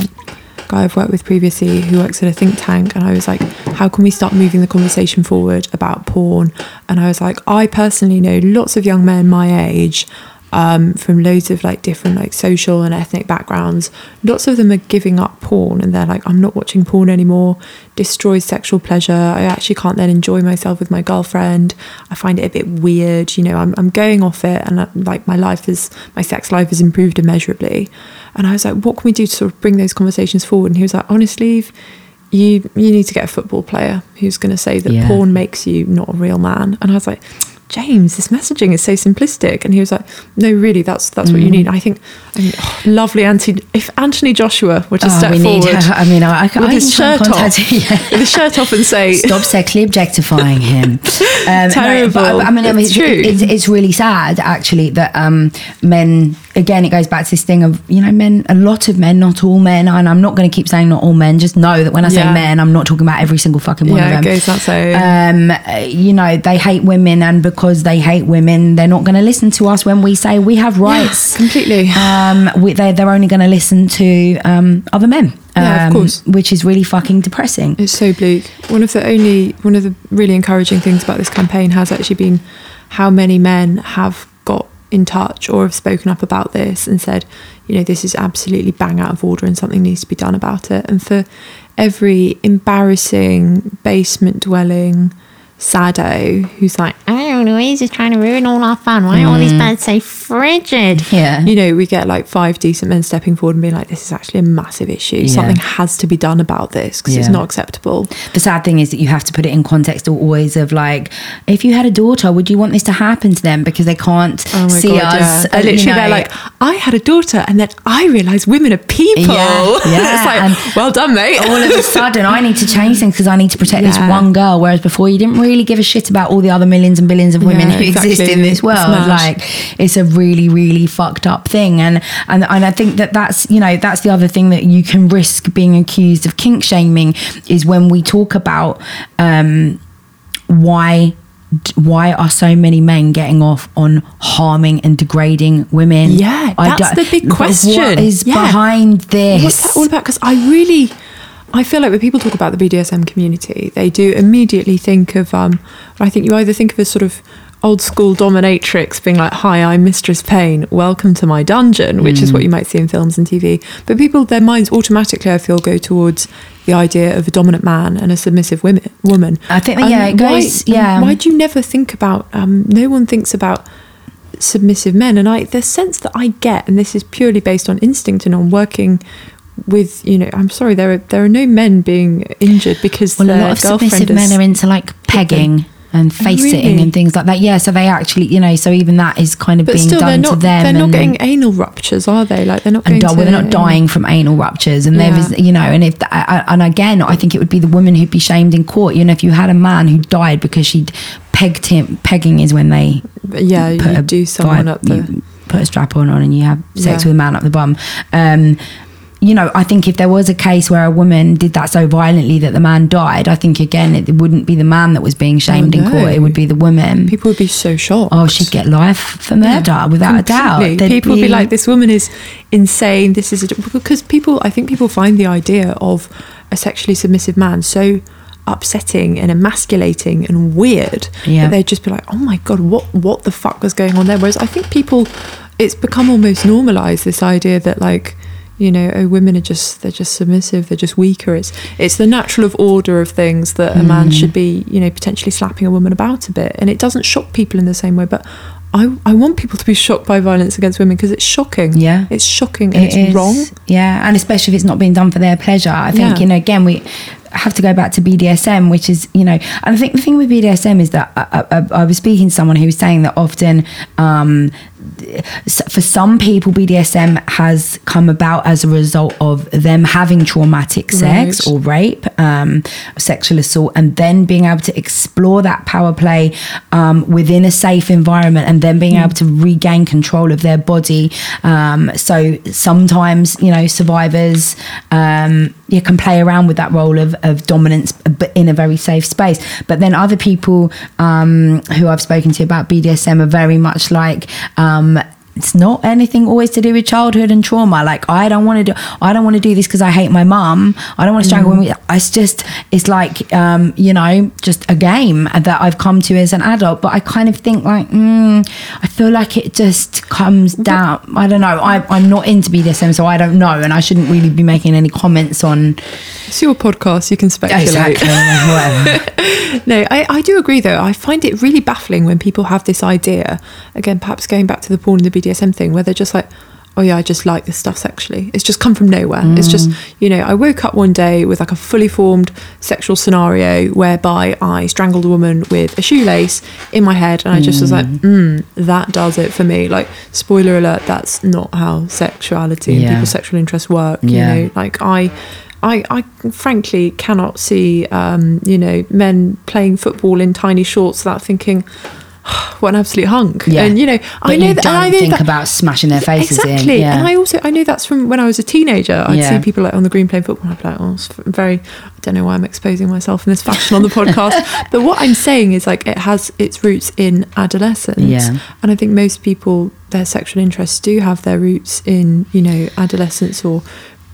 guy I've worked with previously who works at a think tank, and I was like, how can we start moving the conversation forward about porn? And I was like, I personally know lots of young men my age. Um, from loads of like different like social and ethnic backgrounds. Lots of them are giving up porn and they're like i'm not watching porn anymore. Destroys sexual pleasure. I actually can't then enjoy myself with my girlfriend. I find it a bit weird you know i'm, I'm going off it and uh, like my life is my sex life has improved immeasurably. And i was like what can we do to sort of bring those conversations forward? And he was like honestly you you need to get a football player who's going to say that Yeah. porn makes you not a real man. And i was like James, this messaging is so simplistic, and he was like, "No, really, that's that's what you need." I think, I mean, oh, lovely Anthony. If Anthony Joshua were to Oh, step forward. I mean, I, I, with I his shirt off, yeah. with his shirt off, and say, Stop sexually objectifying him. Um, Terrible. but, I mean, I mean, It's it's, true. it's, it's really sad actually that um, men. Again, it goes back to this thing of you know, men. A lot of men, not all men, and I'm not going to keep saying not all men. Just know that when I say Yeah. men, I'm not talking about every single fucking one "Yeah, of it them. goes that way." Um, you know, they hate women, and because they hate women, they're not going to listen to us when we say we have rights. completely. Um, we, they, they're only going to listen to um, other men. Yeah, of um, course. Which is really fucking depressing. It's so bleak. One of the only, one of the really encouraging things about this campaign has actually been how many men have got in touch or have spoken up about this and said, you know, this is absolutely bang out of order and something needs to be done about it. And for every embarrassing basement dwelling sado who's like, I don't know, he's just trying to ruin all our fun. Why are all these mm. birds so frigid? Yeah. you know, we get like five decent men stepping forward and being like, this is actually a massive issue. Yeah. Something has to be done about this because it's not acceptable. the sad thing is that you have to put it in context always of like if you had a daughter would you want this to happen to them because they can't Oh see god! us yeah. They you literally, know, they're like, I had a daughter, and then I realised women are people. Yeah, yeah, it's like, well done, mate. all of a sudden I need to change things because I need to protect this one girl whereas before you didn't really give a shit about all the other millions and billions of women Yeah, who exist in this world mad. like it's a really really fucked up thing and and and I think that that's you know that's the other thing that you can risk being accused of kink shaming is when we talk about um why why are so many men getting off on harming and degrading women? Yeah, that's don't- the big question. What is Yeah. behind this? What's that all about? Because I really, I feel like when people talk about the BDSM community, they do immediately think of, um, I think you either think of a sort of old school dominatrix being like, "Hi, I'm Mistress Payne. Welcome to my dungeon," which is what Mm. you might see in films and TV. But people, their minds automatically, I feel, go towards the idea of a dominant man and a submissive women, woman. I think that, yeah, it goes- why, yeah. and Why do you never think about? Um, no one thinks about submissive men, and I the sense that I get, and this is purely based on instinct and on working with you know. I'm sorry, there are there are no men being injured because Well, a lot of submissive men are into like pegging and face sitting really? and things like that. Yeah, so they actually, you know, so even that is kind of but being still, done not to them. they're not and- getting anal ruptures, are they? Like they're not and going di- to, well, they're not dying from anal ruptures, and there Yeah. is, you know, and if and again, I think it would be the woman who'd be shamed in court. You know, if you had a man who died because she'd pegged him, pegging is when they Yeah, put you a do someone up the. put a strap on on and you have sex Yeah. with a man up the bum. Um, you know, I think if there was a case where a woman did that so violently that the man died, I think again it wouldn't be the man that was being oh, shamed in no. court; it would be the woman. People would be so shocked. oh, she'd get life for murder without a doubt. They'd People would be like, "This woman is insane. This is a, because people. I think people find the idea of a sexually submissive man so upsetting and emasculating and weird Yeah. that they'd just be like, "Oh my god, what what the fuck was going on there?" Whereas I think people, it's become almost normalized this idea that like. You know, oh, women are just—they're just submissive. They're just weaker. It's it's the natural of order of things that a man mm. should be, you know, potentially slapping a woman about a bit, and it doesn't shock people in the same way. But I, I want people to be shocked by violence against women because it's shocking. Yeah. It's shocking and It it's is, wrong. Yeah, and especially if it's not being done for their pleasure. I think, Yeah. you know, again, we have to go back to BDSM, which is, you know, and I think the thing with BDSM is that I, I, I was speaking to someone who was saying that often um, for some people, BDSM has come about as a result of them having traumatic sex Right. or rape, um, sexual assault, and then being able to explore that power play um, within a safe environment and then being able to regain control of their body. Um, so sometimes, you know, survivors um, you can play around with that role of, of dominance, but in a very safe space. But then other people um, who I've spoken to about BDSM are very much like, um, it's not anything always to do with childhood and trauma. Like I don't want to do, I don't want to do this because I hate my mum. I don't want to strangle women. It's just, it's like, um, you know, just a game that I've come to as an adult. But I kind of think like, mm, I feel like it just comes down. I don't know. I, I'm not into BDSM, so I don't know, and I shouldn't really be making any comments on It's your podcast. You can speculate. exactly. No, I, I do agree though. I find it really baffling when people have this idea, again, perhaps going back to the porn and the BDSM thing, where they're just like, oh yeah, I just like this stuff sexually. It's just come from nowhere. It's just, you know, I woke up one day with like a fully formed sexual scenario whereby I strangled a woman with a shoelace in my head and I just was like, mm, that does it for me. Like, spoiler alert, that's not how sexuality and people's sexual interests work. Yeah. You know, like I. I, I frankly cannot see, um, you know, men playing football in tiny shorts without thinking, what an absolute hunk. Yeah. And, you know, But I know you that. don't I know think that, about smashing their faces exactly. in. Yeah. And I also, I know that's from when I was a teenager. I'd Yeah. see people like on the green playing football. And I'd be like, oh, it's very, I don't know why I'm exposing myself in this fashion on the podcast. but what I'm saying is like, it has its roots in adolescence. Yeah. And I think most people, their sexual interests do have their roots in, you know, adolescence or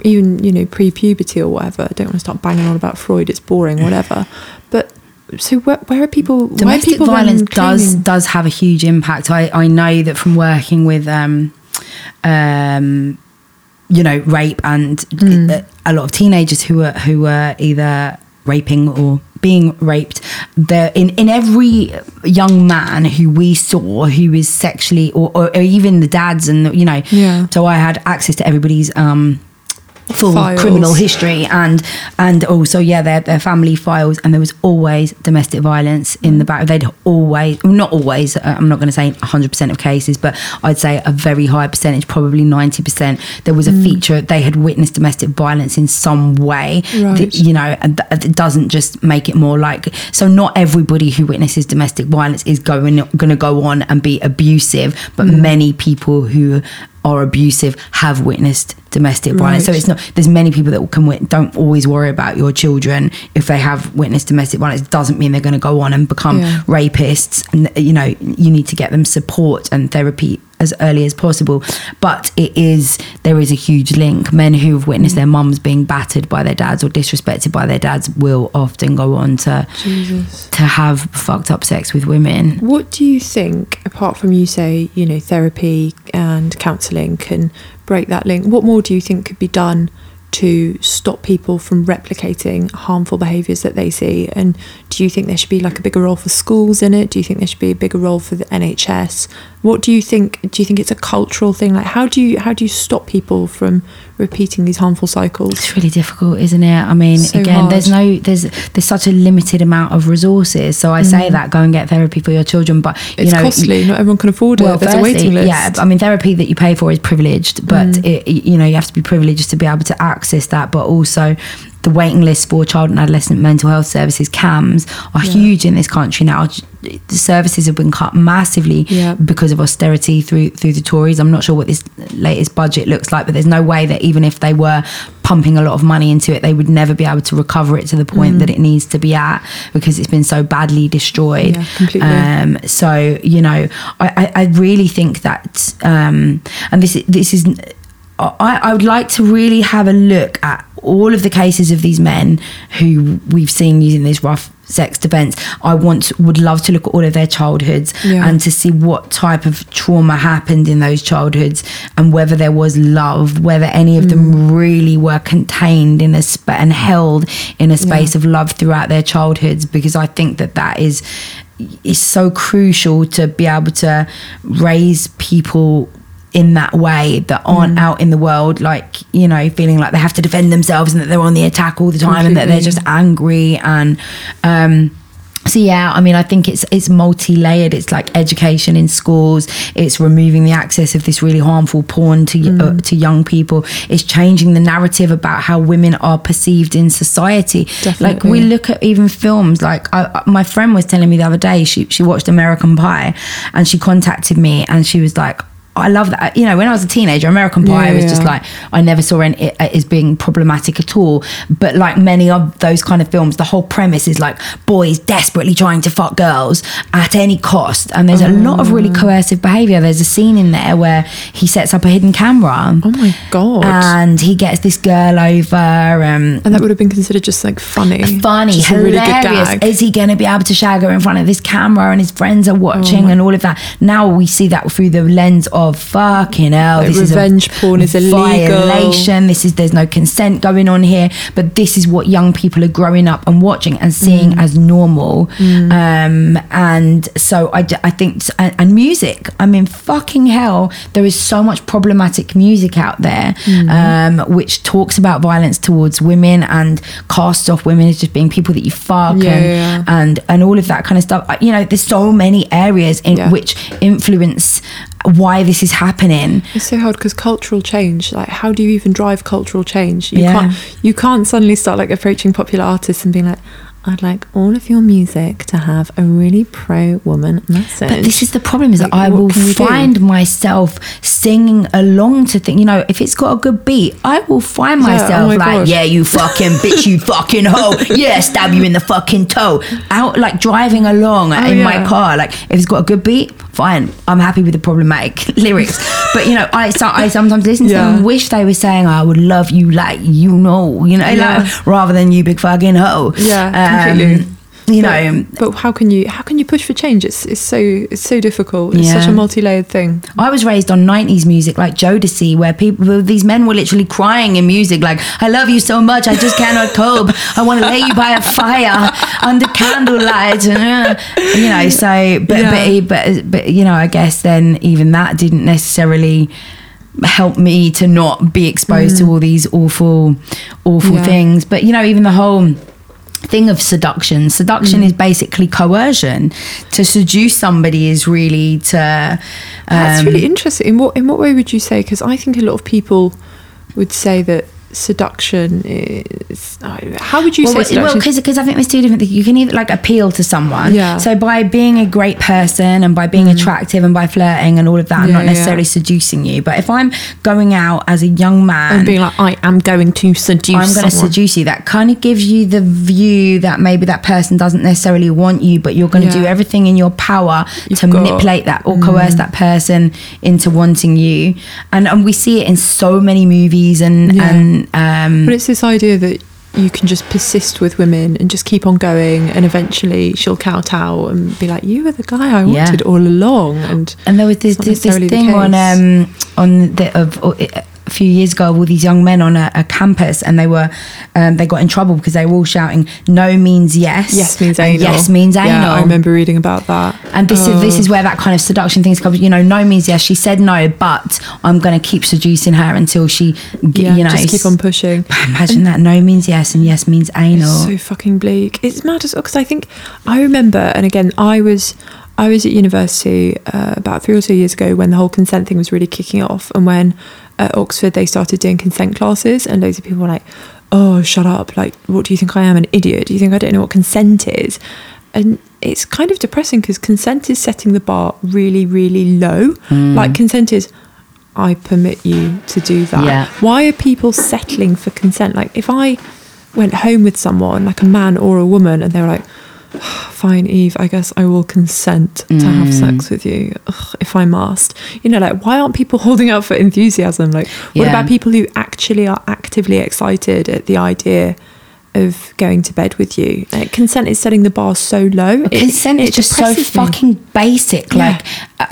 even, you know, pre puberty or whatever. I don't want to start banging on about Freud, it's boring, whatever. But so where, where are people? why are domestic people violence does does have a huge impact. I, I know that from working with um, um, you know rape and Hmm. a, a lot of teenagers who were who were either raping or being raped there in in every young man who we saw who was sexually or, or, or even the dads and you know Yeah. so i had access to everybody's um full Files. criminal history and and also yeah their their family files and there was always domestic violence in the back they'd always not always uh, i'm not going to say 100% of cases but i'd say a very high percentage probably 90% there was a Mm. feature they had witnessed domestic violence in some way Right. that, you know it doesn't just make it more like so not everybody who witnesses domestic violence is going going to go on and be abusive but Mm. many people who are abusive have witnessed domestic violence. So it's not there's many people that can don't always worry about your children. If they have witnessed domestic violence it doesn't mean they're going to go on and become Yeah. rapists. And you know you need to get them support and therapy as early as possible but it is there is a huge link men who've witnessed their mums being battered by their dads or disrespected by their dads will often go on to Jesus. to have fucked up sex with women What do you think, apart from you say, you know, therapy and counselling can break that link, what more do you think could be done to stop people from replicating harmful behaviours that they see? And do you think there should be like a bigger role for schools in it? Do you think there should be a bigger role for the NHS What do you think? Do you think it's a cultural thing? Like, how do you how do you stop people from repeating these harmful cycles? It's really difficult, isn't it? I mean, So again, there's no there's there's such a limited amount of resources. So I say that go and get therapy for your children, but you Mm. It's know, costly. Not everyone can afford it. There's a waiting list. Yeah, I mean, therapy that you pay for is privileged, but Mm. it, you know you have to be privileged to be able to access that. But also, the waiting lists for child and adolescent mental health services (CAMHS) are huge in this country now. The services have been cut massively Yeah. because of austerity through through the Tories. I'm not sure what this latest budget looks like, but there's no way that even if they were pumping a lot of money into it, they would never be able to recover it to the Mm. point that it needs to be at because it's been so badly destroyed. Yeah, completely. Um, so you know, I, I, I really think that, um, and this this is. I, I would like to really have a look at all of the cases of these men who we've seen using this rough sex defense. I want would love to look at all of their childhoods Yeah. and to see what type of trauma happened in those childhoods and whether there was love, whether any of Mm. them really were contained in a sp- and held in a space of love throughout their childhoods because I think that that is is so crucial to be able to raise people in that way that aren't Mm. out in the world like you know feeling like they have to defend themselves and that they're on the attack all the time and that they're just angry and um so yeah i mean i think it's it's multi-layered. It's like education in schools. It's removing the access of this really harmful porn to Mm. uh, to young people. It's changing the narrative about how women are perceived in society. Like we look at even films. Like I, I- my friend was telling me the other day she she watched American Pie and she contacted me and she was like I love that. You know, when I was a teenager, American Pie Yeah, was just like I never saw any, it as being problematic at all. But like many of those kind of films, the whole premise is like boys desperately trying to fuck girls at any cost, and there's a lot of really Oh. coercive behavior. There's a scene in there where he sets up a hidden camera. Oh my god! And he gets this girl over. Um, and that would have been considered just like funny, funny, just a really good hilarious. gag. Is he going to be able to shag her in front of this camera and his friends are Oh watching and all of that? Now we see that through the lens of fucking hell. Like this is a porn is illegal. Violation. This is there's no consent going on here. But this is what young people are growing up and watching and seeing Mm. as normal. Um, and so I, I think and, and music. I mean, fucking hell, there is so much problematic music out there, Mm. um, which talks about violence towards women and casts off women as just being people that you fuck Yeah, and, yeah, and and all of that kind of stuff. You know, there's so many areas in Yeah. which influence why this is happening. It's so hard because cultural change. Like, how do you even drive cultural change? You Yeah. can't. You can't suddenly start like approaching popular artists and being like, "I'd like all of your music to have a really pro-woman message." But this is the problem: is that Like, I will you do? find myself singing along to things. You know, if it's got a good beat, I will find Yeah, oh myself my like, God. "Yeah, you fucking bitch, you fucking hoe, yeah, stab you in the fucking toe." Out like driving along in my Oh, car. Like if it's got a good beat, fine. I'm happy with the problematic lyrics. But you know, I so, I sometimes listen to them and wish they were saying, oh, "I would love you like you know," you know, Yeah. like, rather than you big fucking hoe. Yeah, Um, completely. You know, but how can you how can you push for change? It's it's so it's so difficult. It's such a multi-layered thing. I was raised on 90s music like Jodeci, where people, these men were literally crying in music, like, I love you so much, I just cannot cope. I want to lay you by a fire under candlelight. And, you know, so, but, Yeah. but, but, but, you know, I guess then even that didn't necessarily help me to not be exposed to all these awful, awful Mm. Yeah. things. But, you know, even the whole, thing of seduction seduction Mm. is basically coercion to seduce somebody is really to That's um, really interesting. In what in what way would you say? Because I think a lot of people would say that seduction is. How would you well, say well, seduction? because I think there's two different things. You can either like appeal to someone. Yeah. So by being a great person and by being attractive and by flirting and all of that, I'm Yeah, not yeah. necessarily seducing you. But if I'm going out as a young man and being like, I am going to seduce. I'm going to seduce you. That kind of gives you the view that maybe that person doesn't necessarily want you, but you're going to Yeah. do everything in your power You've to got- Mm. manipulate that or coerce that person into wanting you. And and we see it in so many movies and Yeah. Um, But it's this idea that you can just persist with women and just keep on going, and eventually she'll kowtow and be like, "You were the guy I Yeah. wanted all along." And and there was this this, thing on um on the of uh, a few years ago of all these young men on a, a campus, and they were um, they got in trouble because they were all shouting "No means yes." Yes means and anal. Yes means anal. Yeah, I remember reading about that. And this is this Oh. is where that kind of seduction things comes. You know, no means yes. She said no, but I'm going to keep seducing her until she, g- yeah, you know, just keep on pushing. Imagine that. No means yes, and yes means anal. It's so fucking bleak. It's mad as well because I think I remember, and again, I was I was at university uh, about three or so years ago when the whole consent thing was really kicking off, and when at Oxford they started doing consent classes, and loads of people were like, "Oh, shut up! Like, what do you think I am, an idiot? Do you think I don't know what consent is?" And it's kind of depressing because consent is setting the bar really, really low. Mm. Like consent is. I permit you to do that. Yeah. Why are people settling for consent? Like, if I went home with someone, like a man or a woman, and they were like, "Fine, Eve, I guess I will consent to have Mm. sex with you Ugh, if I must." You know, like why aren't people holding out for enthusiasm? Like, what Yeah. about people who actually are actively excited at the idea? Of going to bed with you, like, consent is setting the bar so low. It- consent is just so depresses me. fucking basic. Yeah. Like,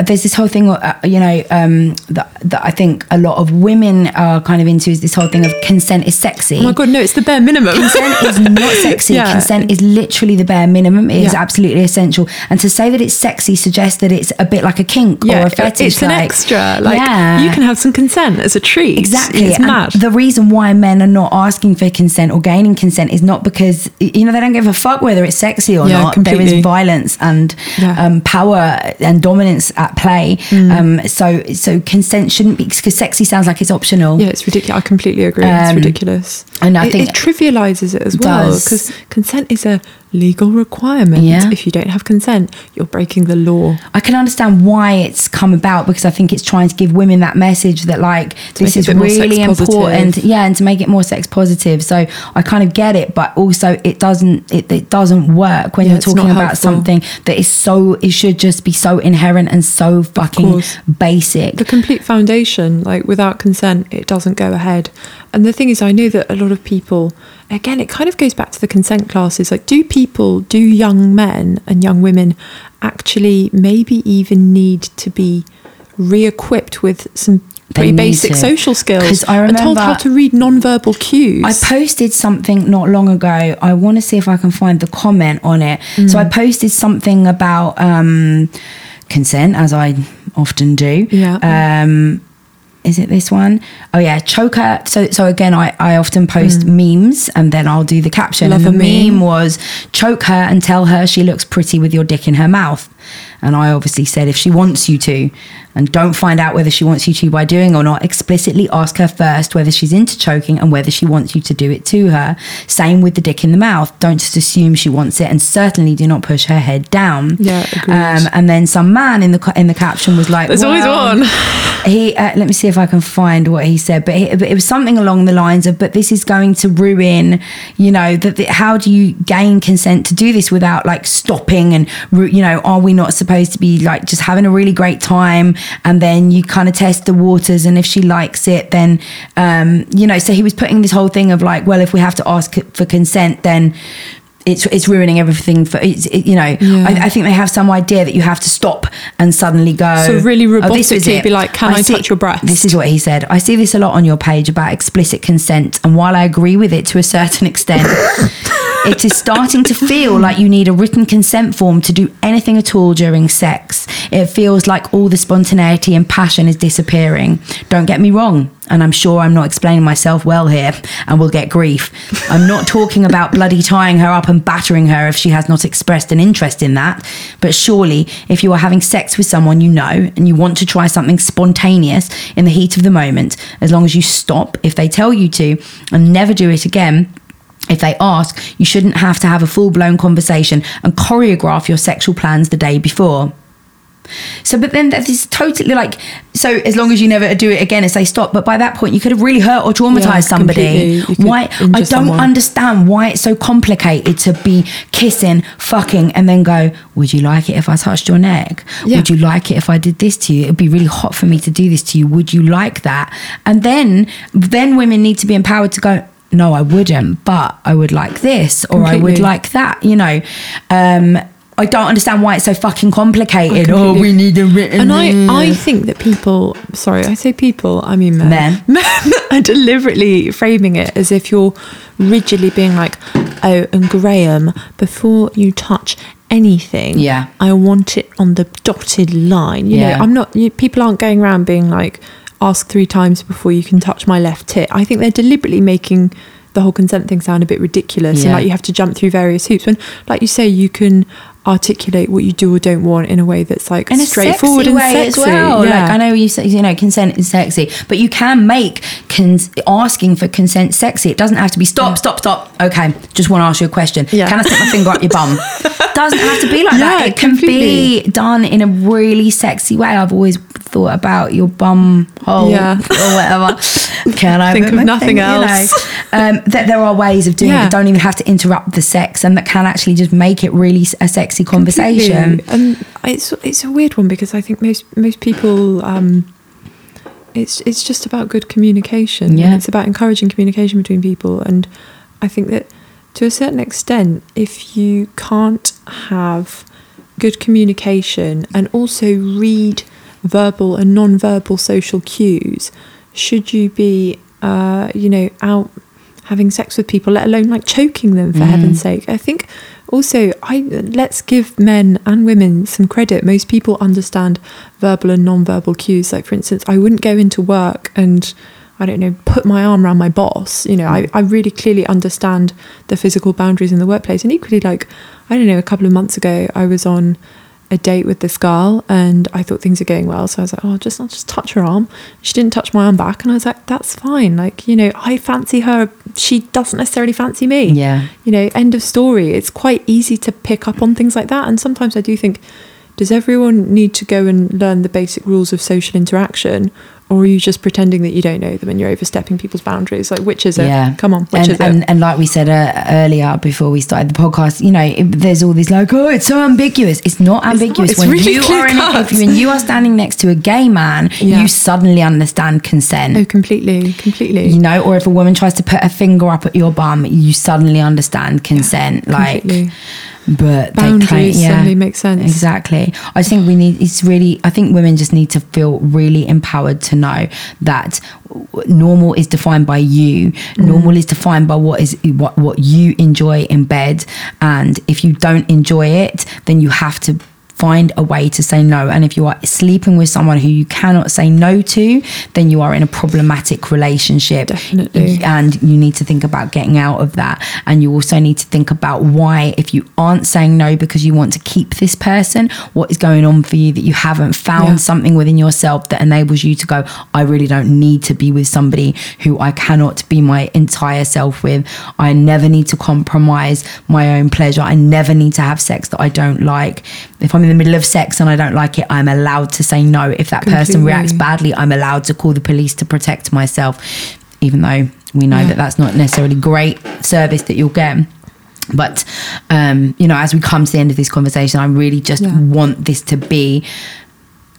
there's this whole thing, uh, you know, um, that, that I think a lot of women are kind of into is this whole thing of consent is sexy. Oh my god, no! It's the bare minimum. Consent is not sexy. Yeah. Consent is literally the bare minimum. It is Yeah. absolutely essential. And to say that it's sexy suggests that it's a bit like a kink or a fetish. it's an extra. Like Yeah. you can have some consent as a treat. Exactly. It's And mad. The reason why men are not asking for consent or gaining consent is not because you know they don't give a fuck whether it's sexy or Yeah, not. There completely. is violence and Yeah. Um, power and dominance at play. Um, so so consent shouldn't be because sexy sounds like it's optional. yeah, it's ridiculous. I completely agree. it's Um, ridiculous. and I it, think- it trivializes it as well because consent is a legal requirement. Yeah. If you don't have consent, you're breaking the law. I can understand why it's come about because I think it's trying to give women that message that like To this is a bit more really positive. important, yeah, and to make it more sex positive. So I kind of get it, but also it doesn't it, it doesn't work when Yeah, you're talking about helpful. something that is so it should just be so inherent and so fucking basic. The complete foundation, like without consent, it doesn't go ahead. And the thing is, I know that a lot of people, again, it kind of goes back to the consent classes. Like, do people, do young men and young women actually maybe even need to be re equipped with some pretty basic to. social skills I remember, and told how to read non-verbal cues? I posted something not long ago. I want to see if I can find the comment on it. So Mm. I posted something about um, consent, as I often do. Yeah. Um, is it this one? Oh yeah, choker. So so again, I, I often post memes and then I'll do the caption. Mm. Love and the meme. meme was choke her and tell her she looks pretty with your dick in her mouth. And I obviously said if she wants you to, and don't find out whether she wants you to by doing or not, explicitly ask her first whether she's into choking and whether she wants you to do it to her. Same with the dick in the mouth. Don't just assume she wants it, and certainly do not push her head down. Yeah. Um, and then some man in the in the caption was like, There's always "Well, one." he uh, let me see if I can find what he said, but, he, but it was something along the lines of, "But this is going to ruin, you know, that how do you gain consent to do this without like stopping and you know, are we not supposed to be like just having a really great time and then you kind of test the waters and if she likes it, then um, you know, so he was putting this whole thing of like, well, if we have to ask for consent, then it's it's ruining everything for it's, it, you know Yeah. I, I think they have some idea that you have to stop and suddenly go So really "Oh, robotically it." be like, "Can I touch your breast?" this is what he said I see this a lot on your page about explicit consent and while I agree with it to a certain extent it is starting to feel like you need a written consent form to do anything at all during sex it feels like all the spontaneity and passion is disappearing don't get me wrong and I'm sure I'm not explaining myself well here and will get grief. I'm not talking about bloody tying her up and battering her if she has not expressed an interest in that. But surely, if you are having sex with someone you know and you want to try something spontaneous in the heat of the moment, as long as you stop if they tell you to and never do it again. If they ask, you shouldn't have to have a full blown conversation and choreograph your sexual plans the day before. So, but then that is totally like, so as long as you never do it again and say stop, but by that point you could have really hurt or traumatized Yeah, somebody. completely. Why? I don't someone. understand why it's so complicated to be kissing, fucking, and then go, would you like it if I touched your neck? Yeah. Would you like it if I did this to you? It'd be really hot for me to do this to you. Would you like that? And then, then women need to be empowered to go, no, I wouldn't, but I would like this or I would like that, you know. Um, I don't understand why it's so fucking complicated. Oh, we need a written. And I, I uh, think that people, sorry, I say people, I mean men, Men. men are deliberately framing it as if you're rigidly being like, oh, and Graham, before you touch anything, Yeah. I want it on the dotted line. You Yeah. know, I'm not, you, people aren't going around being like, ask three times before you can touch my left tit. I think they're deliberately making the whole consent thing sound a bit ridiculous and like you have to jump through various hoops when like you say you can articulate what you do or don't want in a way that's like in straightforward and way sexy. as well. Yeah. Like I know you say, you know, consent is sexy, but you can make cons- asking for consent sexy. It doesn't have to be stop, stop, stop. Okay, just want to ask you a question. Yeah. Can I stick my finger up your bum? Doesn't have to be like that. Yeah, It can be done in a really sexy way. I've always thought about your bum hole Yeah. or whatever. Can I Think of nothing finger- you know? else. um, that there are ways of doing it Yeah. that don't even have to interrupt the sex and that can actually just make it really a sexy conversation. Completely. And it's it's a weird one because I think most most people um, it's it's just about good communication. Yeah. It's about encouraging communication between people. And I think that to a certain extent, if you can't have good communication and also read verbal and non-verbal social cues, should you be uh, you know, out having sex with people, let alone like choking them for heaven's sake. I think also I let's give men and women some credit. Most people understand verbal and non-verbal cues. Like for instance, I wouldn't go into work and I don't know, put my arm around my boss. You know, I, I really clearly understand the physical boundaries in the workplace. And equally like, I don't know, a couple of months ago I was on a date with this girl and I thought things are going well. So I was like, oh, just, I'll just touch her arm. She didn't touch my arm back. And I was like, that's fine. Like, you know, I fancy her. She doesn't necessarily fancy me. Yeah. You know, end of story. It's quite easy to pick up on things like that. And sometimes I do think, does everyone need to go and learn the basic rules of social interaction? Or are you just pretending that you don't know them and you're overstepping people's boundaries? Like, which is it? Yeah. Come on, which and, is it? and, and like we said uh, earlier before we started the podcast, you know, if there's all this like, oh, it's so ambiguous. It's not ambiguous. It's when really you are in, clear-cut. if when you are standing next to a gay man, Yeah. you suddenly understand consent. oh, completely, completely. You know, or if a woman tries to put a finger up at your bum, you suddenly understand consent. like, completely. But Boundaries yeah, suddenly make sense. Exactly. I think we need. It's really. I think women just need to feel really empowered to know that normal is defined by you. Mm. Normal is defined by what is what what you enjoy in bed, and if you don't enjoy it, then you have to find a way to say no. And if you are sleeping with someone who you cannot say no to then you are in a problematic relationship. Definitely. and you need to think about getting out of that. And you also need to think about why if you aren't saying no because you want to keep this person what is going on for you that you haven't found Yeah. something within yourself that enables you to go i really don't need to be with somebody who i cannot be my entire self with. I never need to compromise my own pleasure. I never need to have sex that i don't like. If i'm in the middle of sex and i don't like it i'm allowed to say no if that person reacts badly i'm allowed to call the police to protect myself even though we know Yeah. that that's not necessarily great service that you'll get but um you know as we come to the end of this conversation i really just Yeah. want this to be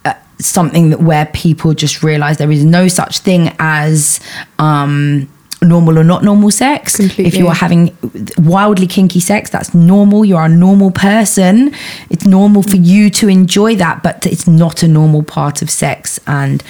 uh, something that where people just realize there is no such thing as um normal or not normal sex. If you are having wildly kinky sex that's normal. You're a normal person. It's normal for you to enjoy that but it's not a normal part of sex. And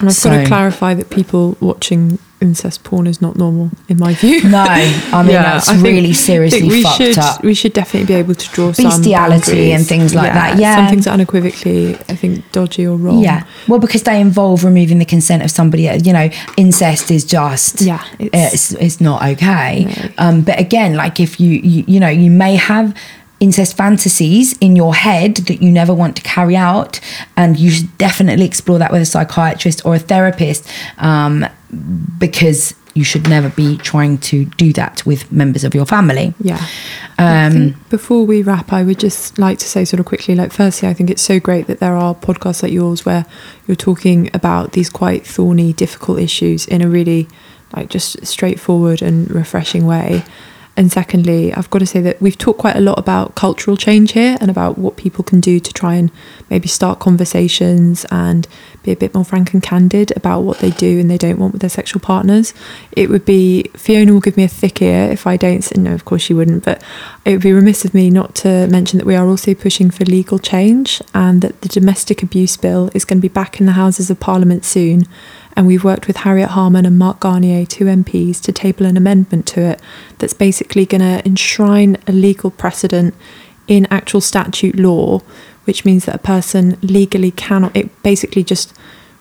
And I've got So- to clarify that people watching incest porn is not normal, in my view. no i mean that's I think- really seriously think we fucked should, up We should definitely be able to draw some Bestiality and things like that, yeah. some things are unequivocally, I think, dodgy or wrong. Yeah, well, because they involve removing the consent of somebody. You know, incest is just Yeah, it's- it's it's, not okay. No. Um, but again, like if you, you you know you may have incest fantasies in your head that you never want to carry out, and you should definitely explore that with a psychiatrist or a therapist, um, because you should never be trying to do that with members of your family. Yeah. Um, before we wrap, I would just like to say, sort of quickly, like, firstly, I think it's so great that there are podcasts like yours where you're talking about these quite thorny, difficult issues in a really, like, just straightforward and refreshing way. And secondly, I've got to say that we've talked quite a lot about cultural change here and about what people can do to try and maybe start conversations and be a bit more frank and candid about what they do and they don't want with their sexual partners. It would be, Fiona will give me a thick ear if I don't, no, of course she wouldn't, but it would be remiss of me not to mention that we are also pushing for legal change and that the domestic abuse bill is going to be back in the Houses of Parliament soon. And we've worked with Harriet Harman and Mark Garnier, two MPs, to table an amendment to it that's basically going to enshrine a legal precedent in actual statute law, which means that a person legally cannot, it basically just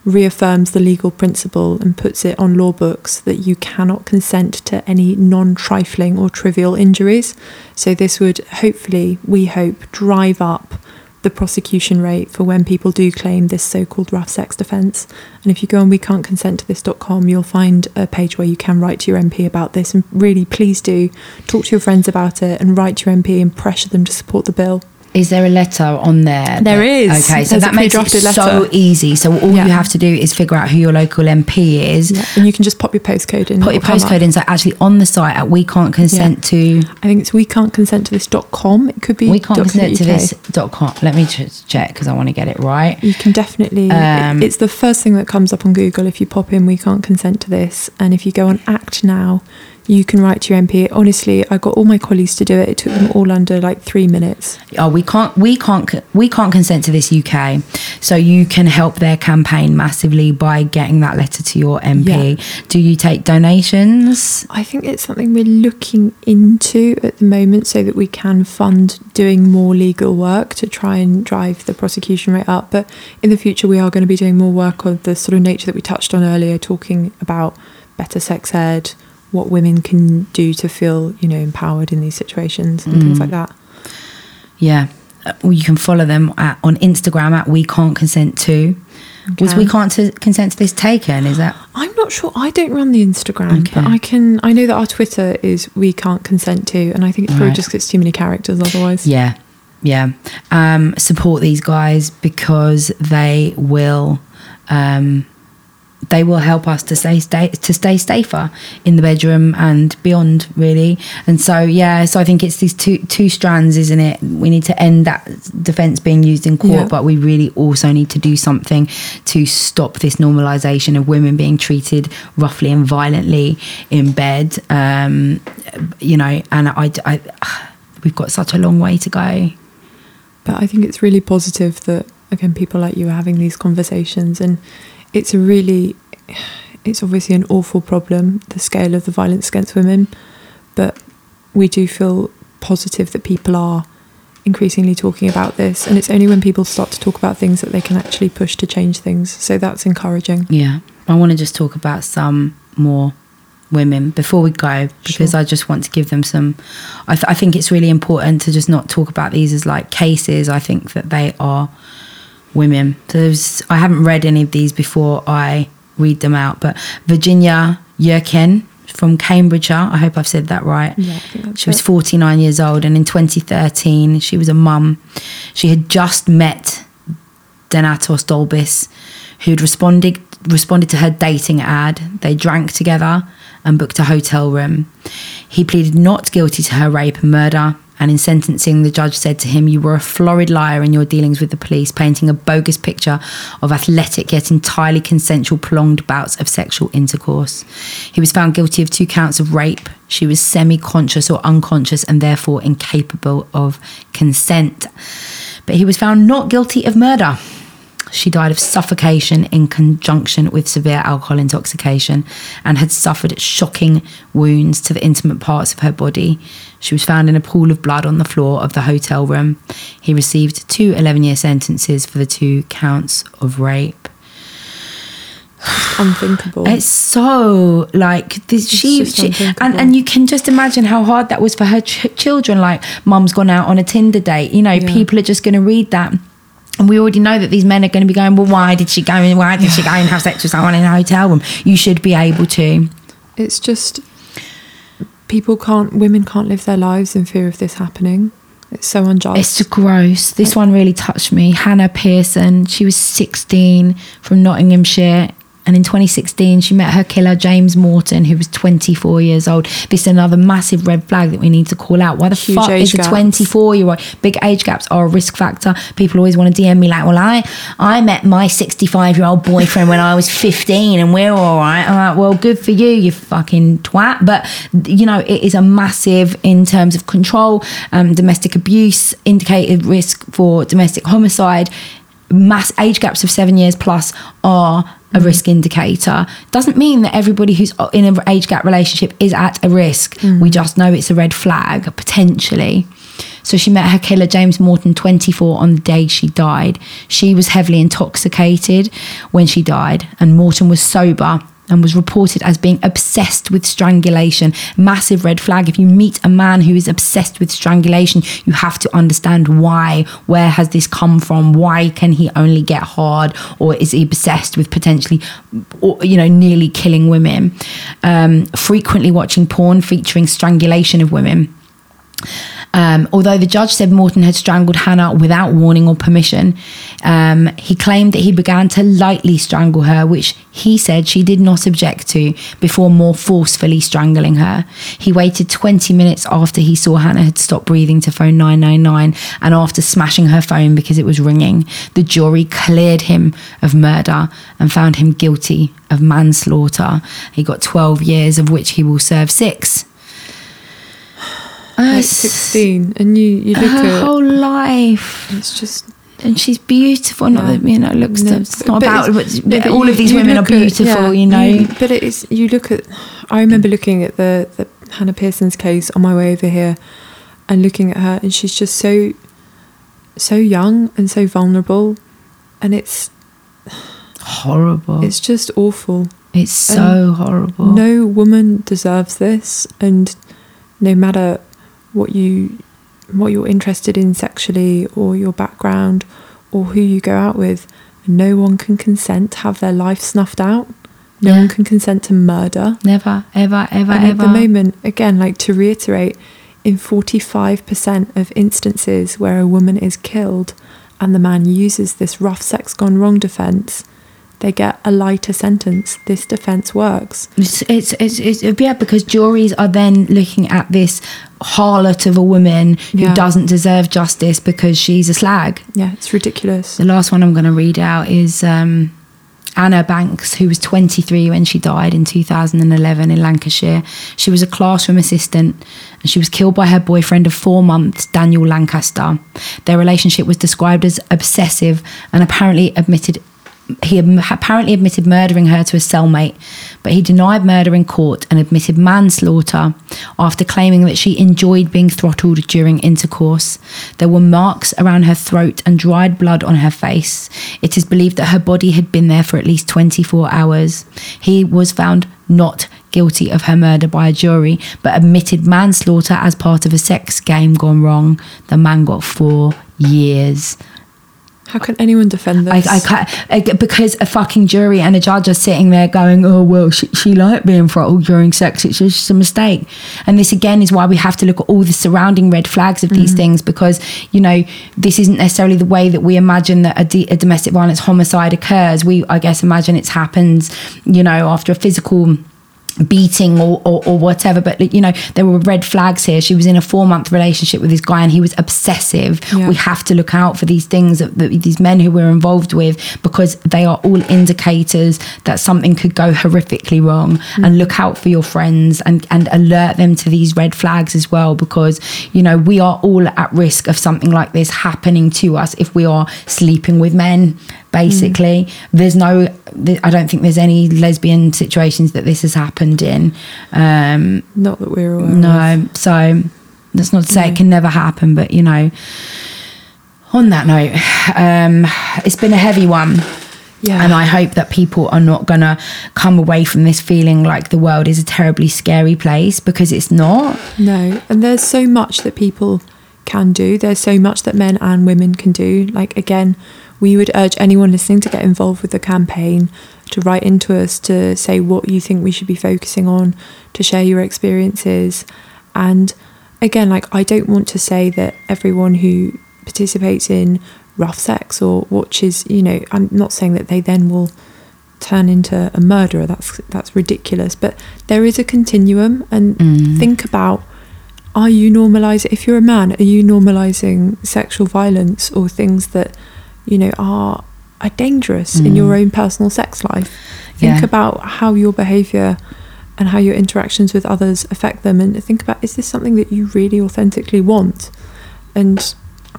reaffirms the legal principle and puts it on law books that you cannot consent to any non trifling or trivial injuries. So, this would hopefully, we hope, drive up the prosecution rate for when people do claim this so called rough sex defence. And if you go on we can't consent to this.com, you'll find a page where you can write to your MP about this. And really, please do talk to your friends about it and write to your MP and pressure them to support the bill. Is there a letter on there? There that- is. Okay, so There's that makes it pre-drafted so easy. So all Yeah. you have to do is figure out who your local MP is, And you can just pop your postcode in. put your postcode in. So actually on the site at we can't consent to I think it's we can't consent to this.com. It could be we can't consent to dot this dot com. Let me just check because I want to get it right. You can definitely. Um, it- it's the first thing that comes up on Google if you pop in. We can't consent to this, and if you go on Act Now, you can write to your MP. Honestly, I got all my colleagues to do it. It took them all under like three minutes. Oh, we can't we can't we can't consent to this UK. So you can help their campaign massively by getting that letter to your MP. Yeah. Do you take donations? I think it's something we're looking into at the moment so that we can fund doing more legal work to try and drive the prosecution rate up. But in the future, we are going to be doing more work of the sort of nature that we touched on earlier, talking about better sex ed, what women can do to feel, you know, empowered in these situations and things like that. Yeah. Uh, well, you can follow them at, on Instagram at we can't consent to. Was we can't to consent to this taken? Is that I'm not sure. I don't run the Instagram, Okay. but I can. I know that our Twitter is we can't consent to, and I think it's probably Right. just 'cause it's too many characters otherwise. Yeah, yeah. Um, support these guys because they will, um, they will help us to stay, stay to stay safer in the bedroom and beyond, really. And so, yeah. So I think it's these two two strands, isn't it? We need to end that defence being used in court, Yeah. but we really also need to do something to stop this normalisation of women being treated roughly and violently in bed. Um, you know, and I, I we've got such a long way to go. But I think it's really positive that again people like you are having these conversations, and it's a really, it's obviously an awful problem, the scale of the violence against women, but we do feel positive that people are increasingly talking about this, and it's only when people start to talk about things that they can actually push to change things. So that's encouraging. Yeah, I want to just talk about some more women before we go because Sure. I just want to give them some. I, th- I think it's really important to just not talk about these as like cases. I think that they are women. So I haven't read any of these before I read them out, but Virginia Yerken from Cambridgeshire. I hope I've said that right. Yeah, I think that's She was it. 49 years old, and in 2013, she was a mum. She had just met Donatas Dolbis, who'd responded responded to her dating ad. They drank together and booked a hotel room. He pleaded not guilty to her rape and murder. And in sentencing, the judge said to him, You were a florid liar in your dealings with the police, painting a bogus picture of athletic yet entirely consensual prolonged bouts of sexual intercourse. He was found guilty of two counts of rape. She was semi conscious or unconscious and therefore incapable of consent. But he was found not guilty of murder. She died of suffocation in conjunction with severe alcohol intoxication and had suffered shocking wounds to the intimate parts of her body. She was found in a pool of blood on the floor of the hotel room. He received two 11 year sentences for the two counts of rape. unthinkable. It's so like this. She, she and and you can just imagine how hard that was for her ch- children. Like, mum's gone out on a Tinder date. You know, Yeah. people are just going to read that. And we already know that these men are going to be going, well, why did she go and why did she go and have sex with someone in a hotel room? You should be able to. it's just people can't women can't live their lives in fear of this happening it's so unjust It's gross. This one really touched me. Hannah Pearson, she was 16 from Nottinghamshire And in 2016, she met her killer, James Morton, who was 24 years old. This is another massive red flag that we need to call out. Why the Huge fuck is a gaps. 24 year old? Big age gaps are a risk factor. People always want to DM me like, well, I, I met my 65 year old boyfriend when I was 15 and we're all right. I'm like, well, good for you, you fucking twat. But, you know, it is a massive in terms of control, um, domestic abuse, indicated risk for domestic homicide mass age gaps of seven years plus are a risk mm. indicator. Doesn't mean that everybody who's in an age gap relationship is at a risk. Mm. We just know it's a red flag potentially. So she met her killer james morton 24 on the day she died. She was heavily intoxicated when she died and morton was sober and was reported as being obsessed with strangulation. Massive red flag. If you meet a man who is obsessed with strangulation, you have to understand why. Where has this come from? Why can he only get hard, or is he obsessed with potentially, you know, nearly killing women? Um, frequently watching porn featuring strangulation of women. Um, although the judge said Morton had strangled Hannah without warning or permission, um, he claimed that he began to lightly strangle her, which he said she did not object to, before more forcefully strangling her. He waited 20 minutes after he saw Hannah had stopped breathing to phone 999 and after smashing her phone because it was ringing. The jury cleared him of murder and found him guilty of manslaughter. He got 12 years, of which he will serve six. Ah, like 16, and you, you look her at whole life. it's just and she's beautiful. Not that you know, looks. No, it's not but about. it's- But, no, but all you- of these women are look at- beautiful. yeah, you know. you- but it is you look at. I remember looking at the the Hannah Pearson's case on my way over here, and looking at her, and she's just so, so young and so vulnerable, and it's horrible. It's, it's just awful. It's so horrible. No woman deserves this, and no matter what you what you're interested in sexually or your background or who you go out with, no one can consent to have their life snuffed out. No Yeah. one can consent to murder. Never, ever, ever, and ever. at the moment, again, like to reiterate, in 45% of instances where a woman is killed and the man uses this rough sex gone wrong defense, they get a lighter sentence. This defense works. It's, it's, it's, it's yeah, because juries are then looking at this harlot of a woman who Yeah. doesn't deserve justice because she's a slag. Yeah, it's ridiculous. The last one I'm going to read out is um, Anna Banks, who was 23 when she died in 2011 in Lancashire. She was a classroom assistant and she was killed by her boyfriend of four months, Daniel Lancaster. Their relationship was described as obsessive and apparently admitted. He apparently admitted murdering her to a cellmate, but he denied murder in court and admitted manslaughter after claiming that she enjoyed being throttled during intercourse. There were marks around her throat and dried blood on her face. It is believed that her body had been there for at least 24 hours. He was found not guilty of her murder by a jury, but admitted manslaughter as part of a sex game gone wrong. The man got four years. How can anyone defend I, this? I can't I, because a fucking jury and a judge are sitting there going, "Oh well, she, she liked being throttled during sex. It's just a mistake." And this again is why we have to look at all the surrounding red flags of these mm-hmm. things because you know this isn't necessarily the way that we imagine that a, d- a domestic violence homicide occurs. We, I guess, imagine it happens, you know, after a physical beating or, or, or whatever but you know there were red flags here. She was in a four month relationship with this guy and he was obsessive. Yeah. we have to look out for these things that, that these men who we're involved with because they are all indicators that something could go horrifically wrong. Mm. And look out for your friends and and alert them to these red flags as well because you know we are all at risk of something like this happening to us if we are sleeping with men basically there's no i don't think there's any lesbian situations that this has happened in um Not that we're aware of. no so that's not to say No. it can never happen but you know on that note um it's been a heavy one Yeah. and I hope that people are not going to come away from this feeling like the world is a terribly scary place because it's not. No, and there's so much that people can do. There's so much that men and women can do. Like, again, we would urge anyone listening to get involved with the campaign, to write into us, to say what you think we should be focusing on, to share your experiences. And again, like, I don't want to say that everyone who participates in rough sex or watches, you know, I'm not saying that they then will turn into a murderer. That's that's ridiculous. But there is a continuum, and Mm. think about: Are you normalizing? If you're a man, are you normalizing sexual violence or things that you know are are dangerous in Mm. your own personal sex life? Think Yeah. about how your behavior and how your interactions with others affect them, and think about: Is this something that you really authentically want? And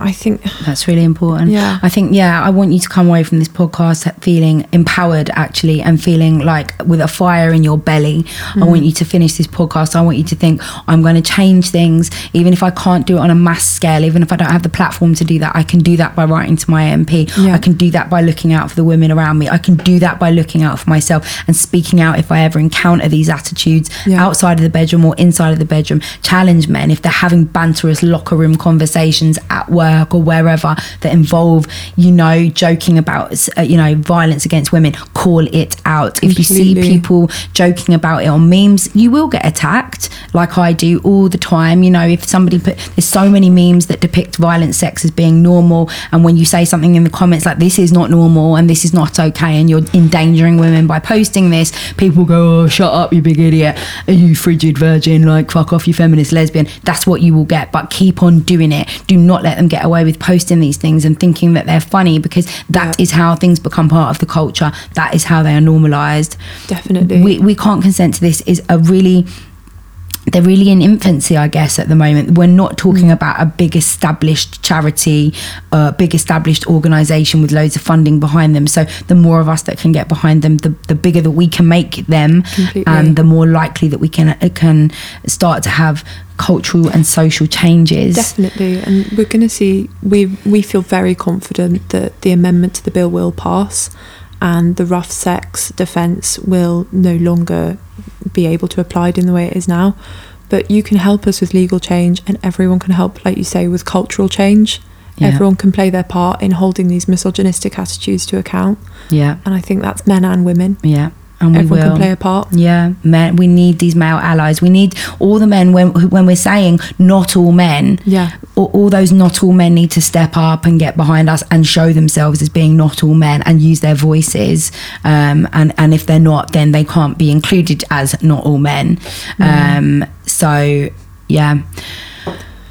I think, That's really important. Yeah. I think, yeah, I want you to come away from this podcast feeling empowered actually and feeling like with a fire in your belly. I want mm. you to finish this podcast. I want you to think, I'm going to change things. Even if I can't do it on a mass scale, even if I don't have the platform to do that, I can do that by writing to my MP. Yeah. I can do that by looking out for the women around me. I can do that by looking out for myself and speaking out if I ever encounter these attitudes Yeah. outside of the bedroom or inside of the bedroom. Challenge men if they're having banterous locker room conversations at work or wherever that involve, you know, joking about, uh, you know, violence against women. Call it out. If you see people joking about it on memes, you will get attacked, like I do all the time. You know, if somebody put, there's so many memes that depict violent sex as being normal, and when you say something in the comments like this is not normal and this is not okay, and you're endangering women by posting this, people go, oh, shut up, you big idiot, Are you frigid virgin, like fuck off, you feminist lesbian. That's what you will get, but keep on doing it. Do not let them get away with posting these things and thinking that they're funny because that Yeah. is how things become part of the culture. That is how they are normalized definitely, we, we can't consent to this is a really they're really in infancy i guess at the moment. We're not talking about a big established charity a big established organization with loads of funding behind them. So the more of us that can get behind them the, the bigger that we can make them Completely. and the more likely that we can uh, can start to have cultural and social changes. Definitely, and we're going to see. We we feel very confident that the amendment to the bill will pass, and the rough sex defence will no longer be able to applied in the way it is now. But you can help us with legal change, and everyone can help, like you say, with cultural change. Yeah. Everyone can play their part in holding these misogynistic attitudes to account, yeah and I think that's men and women. yeah and we Everyone will can play a part. Yeah, men. We need these male allies. We need all the men. When when we're saying not all men, Yeah. all, all those not all men need to step up and get behind us and show themselves as being not all men and use their voices. Um, and and if they're not, then they can't be included as not all men. Um, so yeah.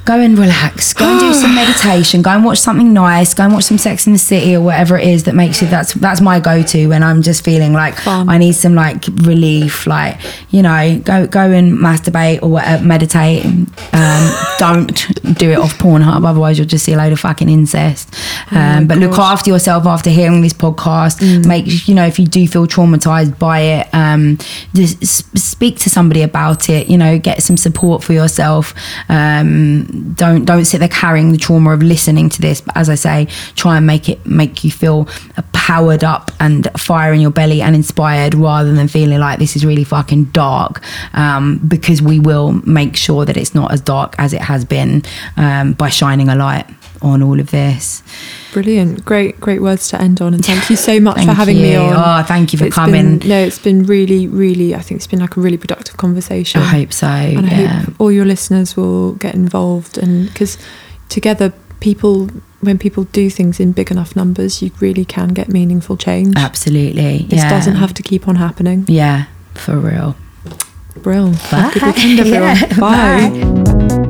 Go and relax. Go and do some meditation. Go and watch something nice. Go and watch some Sex in the City or whatever it is that makes you. That's that's my go-to when I'm just feeling like Fun. I need some like relief. Like you know, go go and masturbate or whatever, meditate. Um, don't do it off Pornhub, otherwise you'll just see a load of fucking incest. Um, but look after yourself after hearing this podcast. Make you know if you do feel traumatized by it, um, just speak to somebody about it. You know, get some support for yourself. Um, don't don't sit there carrying the trauma of listening to this. But as I say, try and make it make you feel powered up and fire in your belly and inspired, rather than feeling like this is really fucking dark. Um, because we will make sure that it's not as dark as it has been um, by shining a light on all of this. Brilliant. Great, great words to end on. And thank you so much for having me on. Oh, thank you for It's coming. Been, no, it's been really, really, I think it's been like a really productive conversation. I hope so. And I yeah. hope all your listeners will get involved. And because together, people, when people do things in big enough numbers, you really can get meaningful change. Absolutely. This yeah. doesn't have to keep on happening. Yeah, for real. Brill. Have a good Bye. weekend. Yeah, Bye. bye.